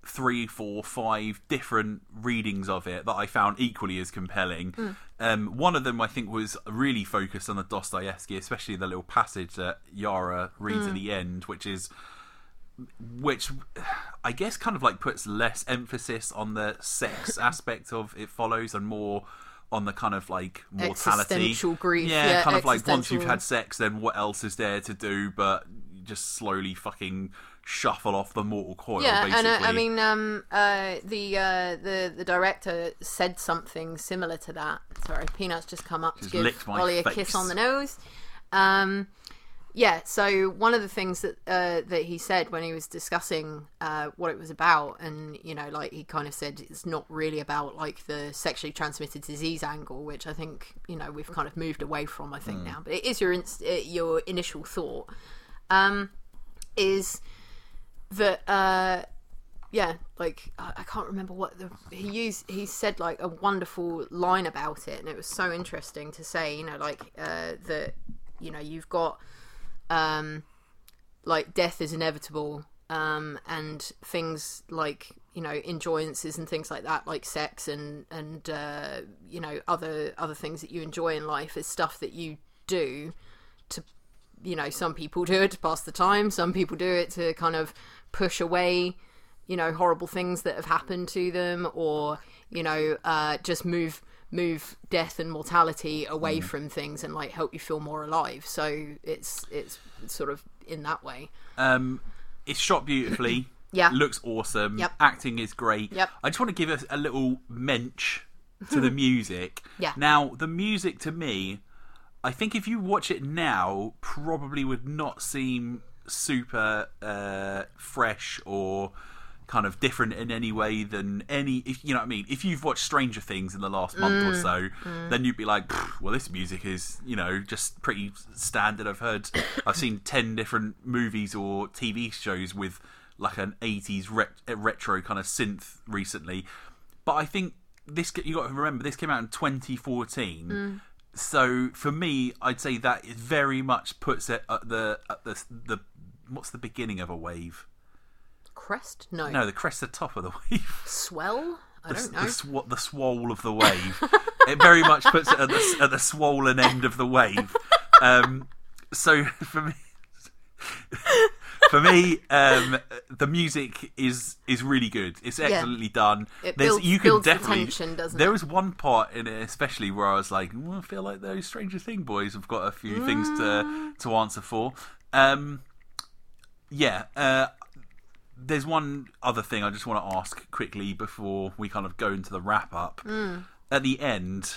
three, four, five different readings of it that I found equally as compelling. Hmm. Um, one of them I think was really focused on the Dostoevsky, especially the little passage that Yara reads Hmm. at the end, which is which I guess kind of like puts less emphasis on the sex aspect of it follows and more on the kind of like mortality Existential grief, yeah, yeah, kind of like once you've had sex then what else is there to do but just slowly fucking shuffle off the mortal coil yeah, basically and uh, I mean, um, uh, the uh, the the director said something similar to that. Sorry, Peanuts just come up to give Ollie a kiss on the nose. Um, yeah, so one of the things that uh, that he said when he was discussing uh, what it was about, and you know, like he kind of said, it's not really about like the sexually transmitted disease angle, which I think you know we've kind of moved away from. I think Hmm. now, but it is your inst- your initial thought. Um, is that uh yeah like I, I can't remember what the he used he said like a wonderful line about it and it was so interesting to say you know like uh that you know you've got um like death is inevitable um and things like you know enjoyances and things like that like sex and and uh, you know other other things that you enjoy in life is stuff that you do to you know some people do it to pass the time some people do it to kind of push away you know horrible things that have happened to them or you know uh, just move move death and mortality away Mm. from things and like help you feel more alive so it's it's sort of in that way Um, it's shot beautifully. Yeah. looks awesome. Yep. acting is great. Yep. I just want to give us a little mensch to the music. Yeah. Now, the music to me, I think if you watch it now, probably would not seem super uh, fresh or kind of different in any way than any if you know what I mean? If you've watched Stranger Things in the last month or mm, so mm. then you'd be like well this music is you know just pretty standard. I've heard I've seen 10 different movies or TV shows with like an 80s ret- retro kind of synth recently. But I think this you got to remember this came out in 2014 mm. so for me I'd say that it very much puts it at the at the the what's the beginning of a wave crest no, no the crest the top of the wave swell i the, don't the, know sw- the swole of the wave. it very much puts it at the, at the swollen end of the wave. Um, so for me, for me, um, the music is is really good. It's excellently done. It There's- builds- you can the definitely. tension, doesn't there was one part in it, especially where I was like, "Mm, I feel like those Stranger Thing boys have got a few things to to answer for. Um, yeah. Uh, there's one other thing I just want to ask quickly before we kind of go into the wrap up. At the end,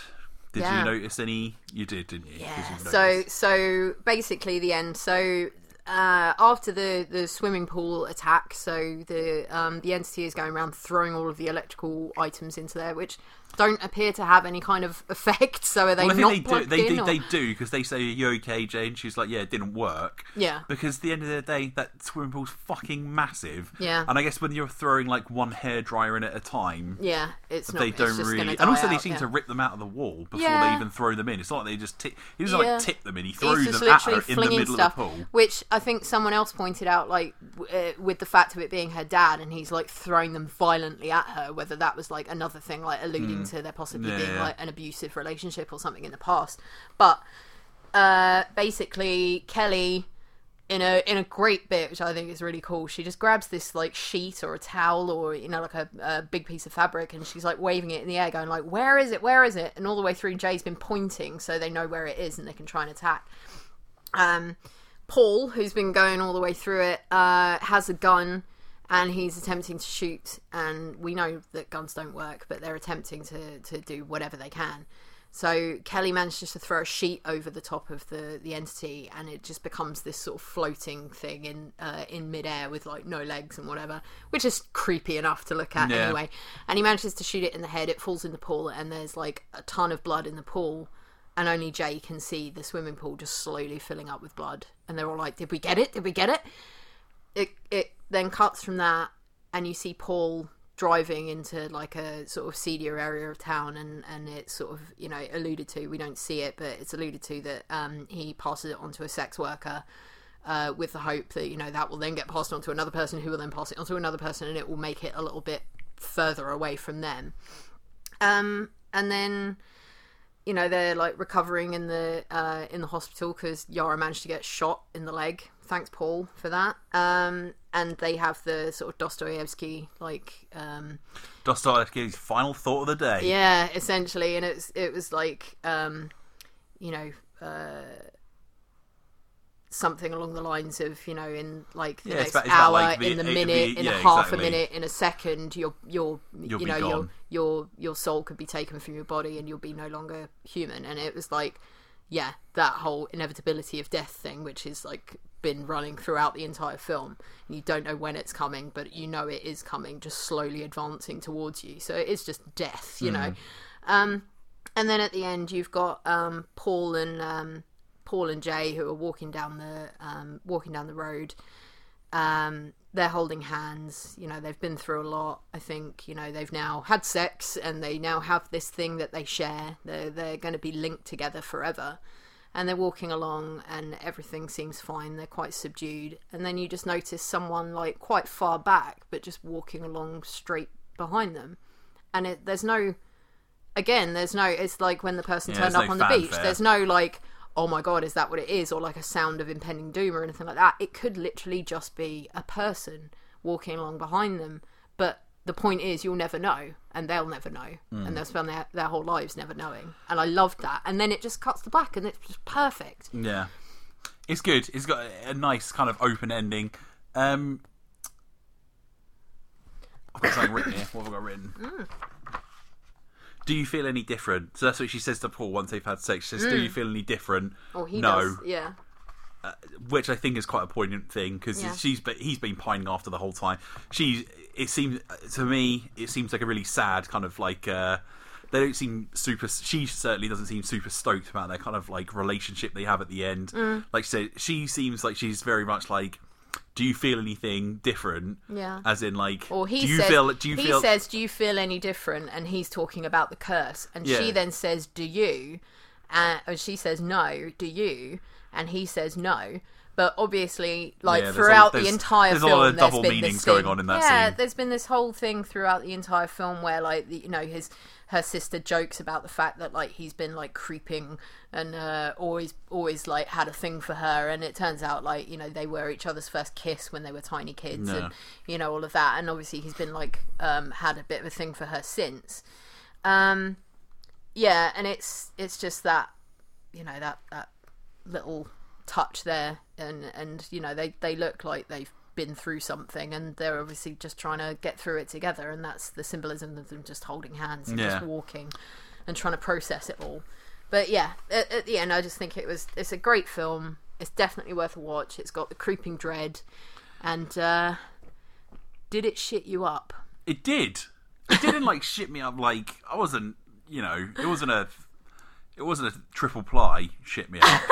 did. Yeah. you notice any? You did, didn't you? Yeah. So so basically the end. So uh, after the the swimming pool attack, so the um, the entity is going around throwing all of the electrical items into there, which don't appear to have any kind of effect. So are they Well, I not think they do. plugged They do. or- They do because they say, you're you okay, Jane?" She's like, "Yeah, it didn't work." Yeah. Because at the end of the day, that swimming pool's fucking massive. Yeah. And I guess when you're throwing like one hairdryer in at a time, Yeah, it's not. they it's don't just really. And also, die they seem yeah. to rip them out of the wall before Yeah. they even throw them in. It's not like they just. Tip, he doesn't Yeah. like tip them in. He throws them at her in the middle stuff, of the pool. which I think someone else pointed out, like uh, with the fact of it being her dad, and he's like throwing them violently at her. Whether that was like another thing, like alluding to there possibly. Yeah, being yeah. like an abusive relationship or something in the past. But uh, basically, Kelly. In a in a great bit, which I think is really cool, she just grabs this like sheet or a towel or you know like a, a big piece of fabric, and she's like waving it in the air, going like, "Where is it? Where is it?" And all the way through, Jay's been pointing so they know where it is and they can try and attack um, Paul, who's been going all the way through it, uh, has a gun and he's attempting to shoot. And we know that guns don't work, but they're attempting to, to do whatever they can. So Kelly manages to throw a sheet over the top of the, the entity, and it just becomes this sort of floating thing in uh, in midair with like no legs and whatever, which is creepy enough to look at Yeah. anyway. And he manages to shoot it in the head. It falls in the pool, and there's like a ton of blood in the pool and only Jay can see the swimming pool just slowly filling up with blood. And they're all like, "Did we get it? Did we get it?" It it then cuts from that, and you see Paul driving into like a sort of seedier area of town, and and it's sort of you know alluded to. We don't see it, but it's alluded to that um, he passes it on to a sex worker. Uh, with the hope that you know that will then get passed on to another person who will then pass it on to another person and it will make it a little bit further away from them um, and then you know they're like recovering in the uh, in the hospital because Yara managed to get shot in the leg. Thanks, Paul, for that. Um, and they have the sort of Dostoevsky like um, Dostoevsky's final thought of the day. yeah, essentially, and it's it was like um, you know. Uh, Something along the lines of, you know, in like the Yeah, next about- hour, like, the- in the minute, the- in a yeah, half a minute, in a second, your your You'll you know your your your soul could be taken from your body and you'll be no longer human. And it was like, yeah, that whole inevitability of death thing, which is like been running throughout the entire film. You don't know when it's coming, but you know it is coming, just slowly advancing towards you. So it is just death, you know. Um, and then at the end, you've got um, Paul and um, Paul and Jay who are walking down the um, walking down the road. Um, they're holding hands. You know, they've been through a lot. I think you know they've now had sex and they now have this thing that they share. They're they're going to be linked together forever. And they're walking along and everything seems fine they're quite subdued. And then you just notice someone like quite far back but just walking along straight behind them. And it, there's no again there's no it's like when the person Yeah, turned up no on the beach there's no like oh my god is that what it is? Or like a sound of impending doom or anything like that. It could literally just be a person walking along behind them. But the point is you'll never know and they'll never know Hmm. and they'll spend their, their whole lives never knowing and i loved that and then it just cuts the black and it's just perfect Yeah, it's good. It's got a, nice kind of open ending. Um, I've got something written here. What have I got written? Mm. Do you feel any different? So that's what she says to Paul once they've had sex. She says, "Do you feel any different?" oh he no, does yeah which I think is quite a poignant thing because Yeah. she's he's been pining after the whole time. She it seems to me it seems like a really sad kind of like uh, they don't seem super. She certainly doesn't seem super stoked about their kind of like relationship they have at the end. Mm. Like say she seems like she's very much like. Do you feel anything different? Yeah. As in, like, Or he do you says, feel? Do you he feel? says, "Do you feel any different?" And he's talking about the curse, and Yeah. she then says, "Do you?" And and she says, "No, do you?" And he says, "No." But obviously, like Yeah, throughout a- the entire there's a film, lot of double meanings going on in that yeah, scene. there's been this whole thing throughout the entire film where, like, you know, his her sister jokes about the fact that like he's been like creeping and uh, always always like had a thing for her, and it turns out like you know they were each other's first kiss when they were tiny kids, Yeah. and you know all of that, and obviously he's been like um, had a bit of a thing for her since. Um, yeah, and it's it's just that you know that that little touch there, and and you know they they look like they've been through something, and they're obviously just trying to get through it together, and that's the symbolism of them just holding hands and Yeah. just walking and trying to process it all. But yeah, at, at the end, I just think it was it's a great film. It's definitely worth a watch. It's got the creeping dread, and uh, did it shit you up? It did. It didn't like shit me up. Like I wasn't, you know, it wasn't a, it wasn't a triple ply shit me up.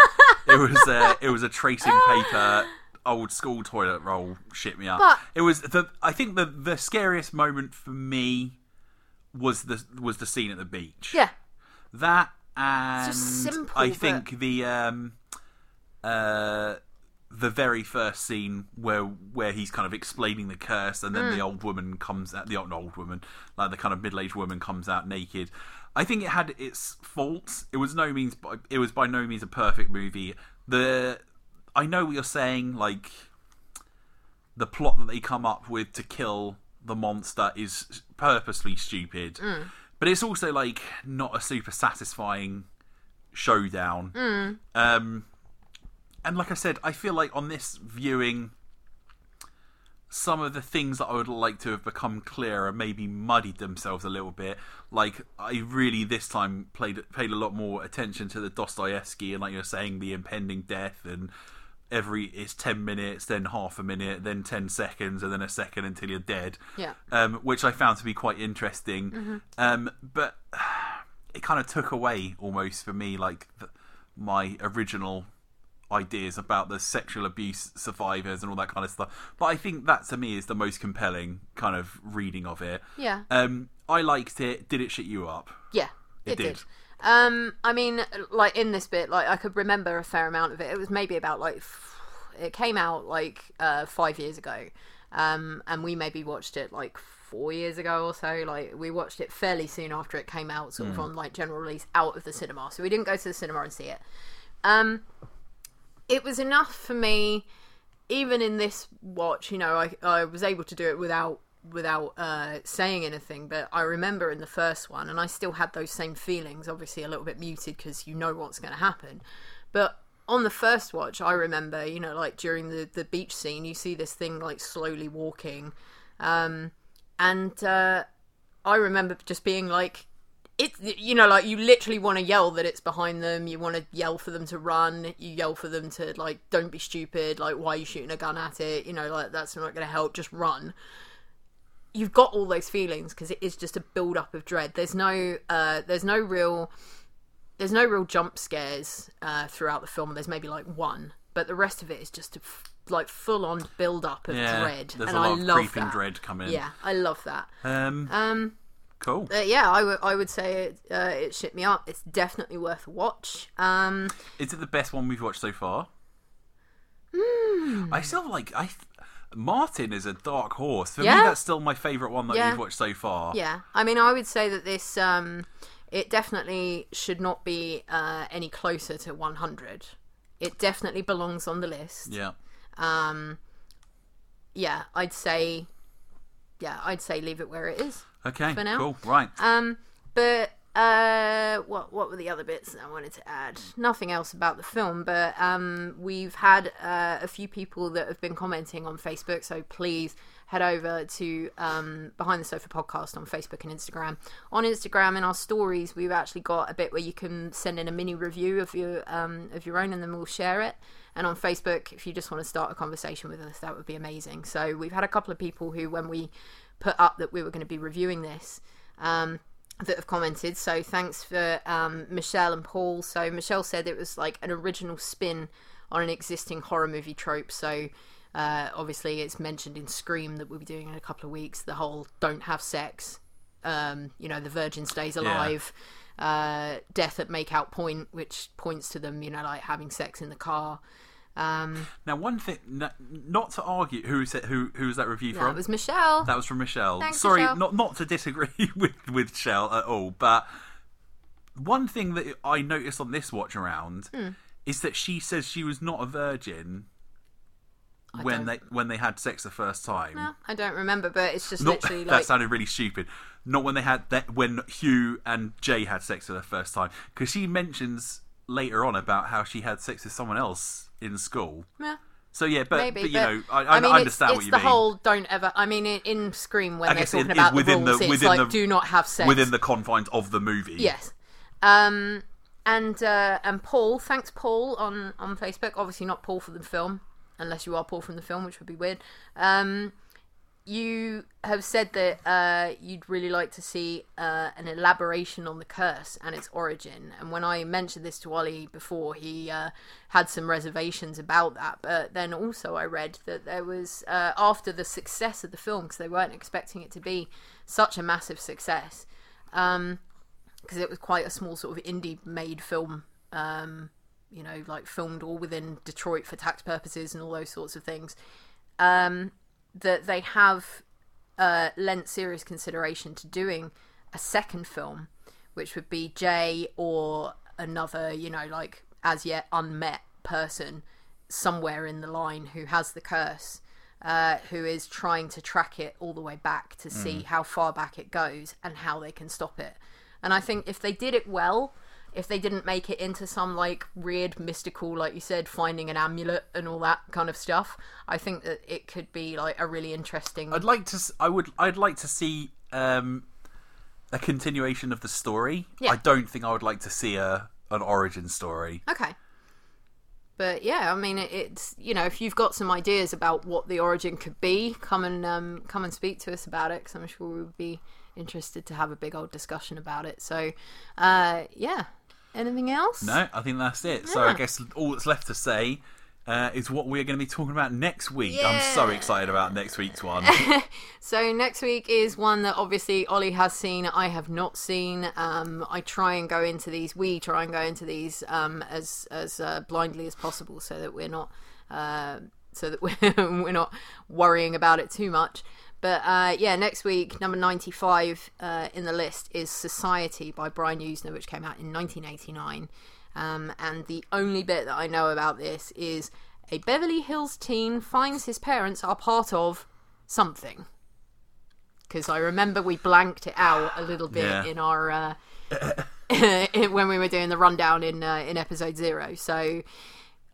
It was a, it was a tracing paper, old school toilet roll shit me up. But- it was the. I think the the scariest moment for me was the was the scene at the beach. Yeah, That and just simple, I but- think the um uh the very first scene where where he's kind of explaining the curse and then Mm. the old woman comes out the old, old woman like the kind of middle-aged woman comes out naked i think it had its faults. It was no means by- it was by no means a perfect movie. The i know what you're saying like the plot that they come up with to kill the monster is purposely stupid. But it's also like not a super satisfying showdown. Um and like i said i feel like on this viewing some of the things that i would like to have become clearer maybe muddied themselves a little bit. Like i really this time played paid a lot more attention to the dostoevsky and like you're saying the impending death and every it's 10 minutes then half a minute then 10 seconds and then a second until you're dead. Yeah. um, which i found to be quite interesting. Um, but it kind of took away almost for me like the, my original ideas about the sexual abuse survivors and all that kind of stuff but i think that to me is the most compelling kind of reading of it yeah. um i liked it did it shit you up Yeah, It it, did. did. Um, I mean, like in this bit, like I could remember a fair amount of it. It was maybe about like f- it came out like uh, five years ago, um, and we maybe watched it like four years ago or so. Like we watched it fairly soon after it came out, sort of on like general release out of the cinema. So we didn't go to the cinema and see it. Um, it was enough for me even in this watch, you know, I I was able to do it without without uh, saying anything. But I remember in the first one, and I still had those same feelings. Obviously, a little bit muted because you know what's going to happen. But on the first watch, I remember, you know, like during the the beach scene, you see this thing like slowly walking, um, and uh, I remember just being like, it you know like you literally want to yell that it's behind them you want to yell for them to run you yell for them to like don't be stupid like why are you shooting a gun at it you know like that's not going to help just run. You've got all those feelings because it is just a build up of dread. There's no uh there's no real there's no real jump scares uh throughout the film. There's maybe like one but the rest of it is just a f- like full on build up of yeah dread there's and a lot i of love creeping that. dread coming yeah i love that. Um um Cool. But yeah, I would I would say it uh, it shit me up. It's definitely worth a watch. Um, Is it the best one we've watched so far? I still like I. Martin is a dark horse. For me, that's still my favourite one that Yeah. we've watched so far. yeah, I mean, I would say that this um, it definitely should not be uh, any closer to 100. It definitely belongs on the list. Yeah. Um, yeah, I'd say, yeah, I'd say leave it where it is. Okay. For now. Cool. Right. Um, but uh, what what were the other bits that I wanted to add? Nothing else about the film, but um, we've had uh, a few people that have been commenting on Facebook, so please head over to um, Behind the Sofa podcast on Facebook and Instagram. On Instagram, in our stories, we've actually got a bit where you can send in a mini review of your um, of your own, and then we'll share it. And on Facebook, if you just want to start a conversation with us, that would be amazing. So we've had a couple of people who, when we put up that we were going to be reviewing this, um, that have commented. So thanks for um, Michelle and Paul. So Michelle said it was like an original spin on an existing horror movie trope. So uh, obviously it's mentioned in Scream that we'll be doing in a couple of weeks. The whole don't have sex. Um, you know, the virgin stays alive. Uh, death at makeout point, which points to them, you know, like having sex in the car. Um, Now, one thing, not to argue, who said who who was that review from? that was Michelle. That was from Michelle. Thanks, Sorry, Michelle. not not to disagree with with Shell at all, but one thing that I noticed on this watch around Hmm. is that she says she was not a virgin when don't- they when they had sex the first time. No, I don't remember, but it's just Not, literally that sounded really stupid. Not when they had that when Hugh and Jay had sex for the first time, because she mentions later on about how she had sex with someone else in school. yeah. So yeah, but, Maybe, but you but, know, I, I, mean, I understand it's, what you mean. It's the whole don't ever. I mean, in, in Scream when they're guess it talking about the within the- rules, it's within like the- do not have sex within the confines of the movie. Yes. Um, and uh, and Paul, thanks Paul on on Facebook. Obviously not Paul from the film, unless you are Paul from the film, which would be weird. Um, you have said that uh, you'd really like to see uh, an elaboration on the curse and its origin. And when I mentioned this to Ollie before, he uh, had some reservations about that. But then also, I read that there was, uh, after the success of the film, because they weren't expecting it to be such a massive success, um, because it was quite a small sort of indie made film um you know like filmed all within detroit for tax purposes and all those sorts of things um that they have uh lent serious consideration to doing a second film which would be jay or another you know like as yet unmet person somewhere in the line who has the curse uh, who is trying to track it all the way back to see how far back it goes and how they can stop it. And I think if they did it well, if they didn't make it into some like weird mystical, like you said, finding an amulet and all that kind of stuff, I think that it could be like a really interesting. I'd like to. I would. I'd like to see um, a continuation of the story. Yeah. I don't think I would like to see a an origin story. Okay. But yeah, I mean, it's you know, if you've got some ideas about what the origin could be, come and um, come and speak to us about it, because I'm sure we would be interested to have a big old discussion about it. So, uh, yeah. Anything else? No, I think that's it. So I guess all that's left to say uh, is what we're going to be talking about next week. I'm so Yeah. excited about next week's one. So next week is one that obviously Ollie has seen. I have not seen. Um, I try and go into these. We try and go into these um, as as uh, blindly as possible, so that we're not uh, so that we're we're not worrying about it too much. But uh, yeah, next week, number 95 uh, in the list is Society by Brian Yuzna, which came out in 1989. Um, and the only bit that I know about this is a Beverly Hills teen finds his parents are part of something. Because I remember we blanked it out a little bit Yeah. in our. Uh, when we were doing the rundown in uh, in episode zero, so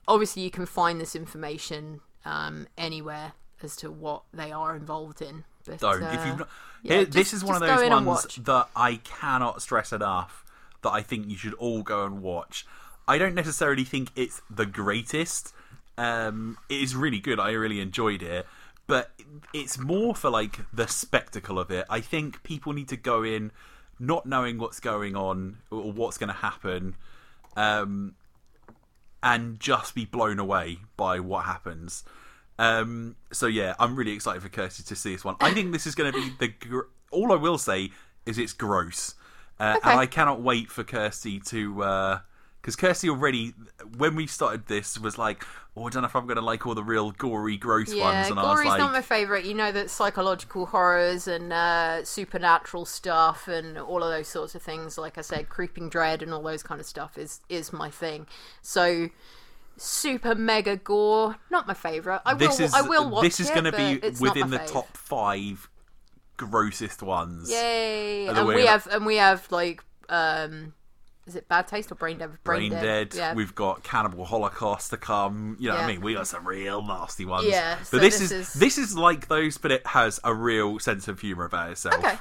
obviously you can find this information um, anywhere as to what they are involved in. But, don't. uh, if you've not, yeah, Here- just- this is one of those ones that I cannot stress enough that I think you should all go and watch. I don't necessarily think it's the greatest. Um, it is really good. I really enjoyed it, but it's more for like the spectacle of it. I think people need to go in not knowing what's going on or what's going to happen. Um, and just be blown away by what happens. Um, so yeah, I'm really excited for Kirsty to see this one. I think this is going to be the. Gr- all I will say is it's gross, uh, Okay. and I cannot wait for Kirsty to. Because Kirsty already, when we started this, was like, "Oh, I don't know if I'm going to like all the real gory, gross Yeah, ones." And I was gory's like, not my favourite. You know that psychological horrors and uh, supernatural stuff and all of those sorts of things, like I said, creeping dread and all those kind of stuff is is my thing. So super mega gore, not my favourite. I "This will is I will watch this is going to be within the fave. top five grossest ones." Yay! And we have and we have like um, is it bad taste or brain dead? Brain Dead. Yeah. We've got Cannibal Holocaust to come. You know what I mean? We got some real nasty ones. Yeah, But so this, this is, is- this is like those, but it has a real sense of humor about itself. Okay.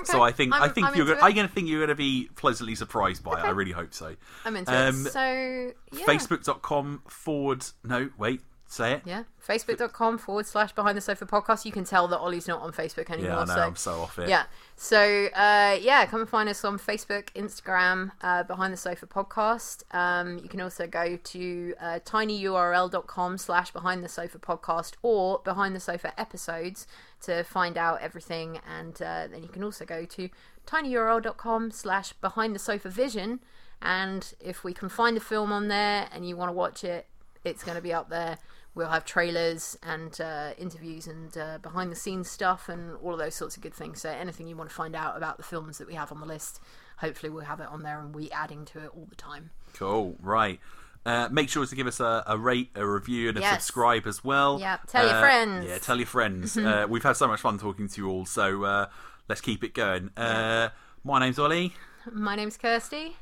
Okay. So I think i I'm- think I'm you're gonna. I'm going to think you're going to be pleasantly surprised by it. I really hope so. I'm into um, it. So yeah. Facebook.com forward. No, wait, say it. Yeah, facebook.com forward slash behind the sofa podcast. You can tell that Ollie's not on Facebook anymore. Yeah, I know. so I'm so off it. yeah. So uh, yeah, come and find us on Facebook, Instagram, uh, Behind the Sofa Podcast. Um, you can also go to uh, tinyurl.com slash Behind the Sofa Podcast or Behind the Sofa Episodes to find out everything. And uh, then you can also go to tinyurl.com slash Behind the Sofa Vision. And if we can find a film on there and you want to watch it, it's going to be up there. We'll have trailers and uh, interviews and uh, behind the scenes stuff and all of those sorts of good things. So anything you want to find out about the films that we have on the list, hopefully we'll have it on there and we adding to it all the time. Cool. Right. Uh, make sure to give us a, a rate, a review, and a Yes. subscribe as well. Yeah, tell your Uh, friends. Yeah, tell your friends. uh, we've had so much fun talking to you all, so uh, let's keep it going. Uh, my name's Ollie. My name's Kirsty,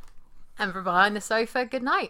and from behind the sofa, good night.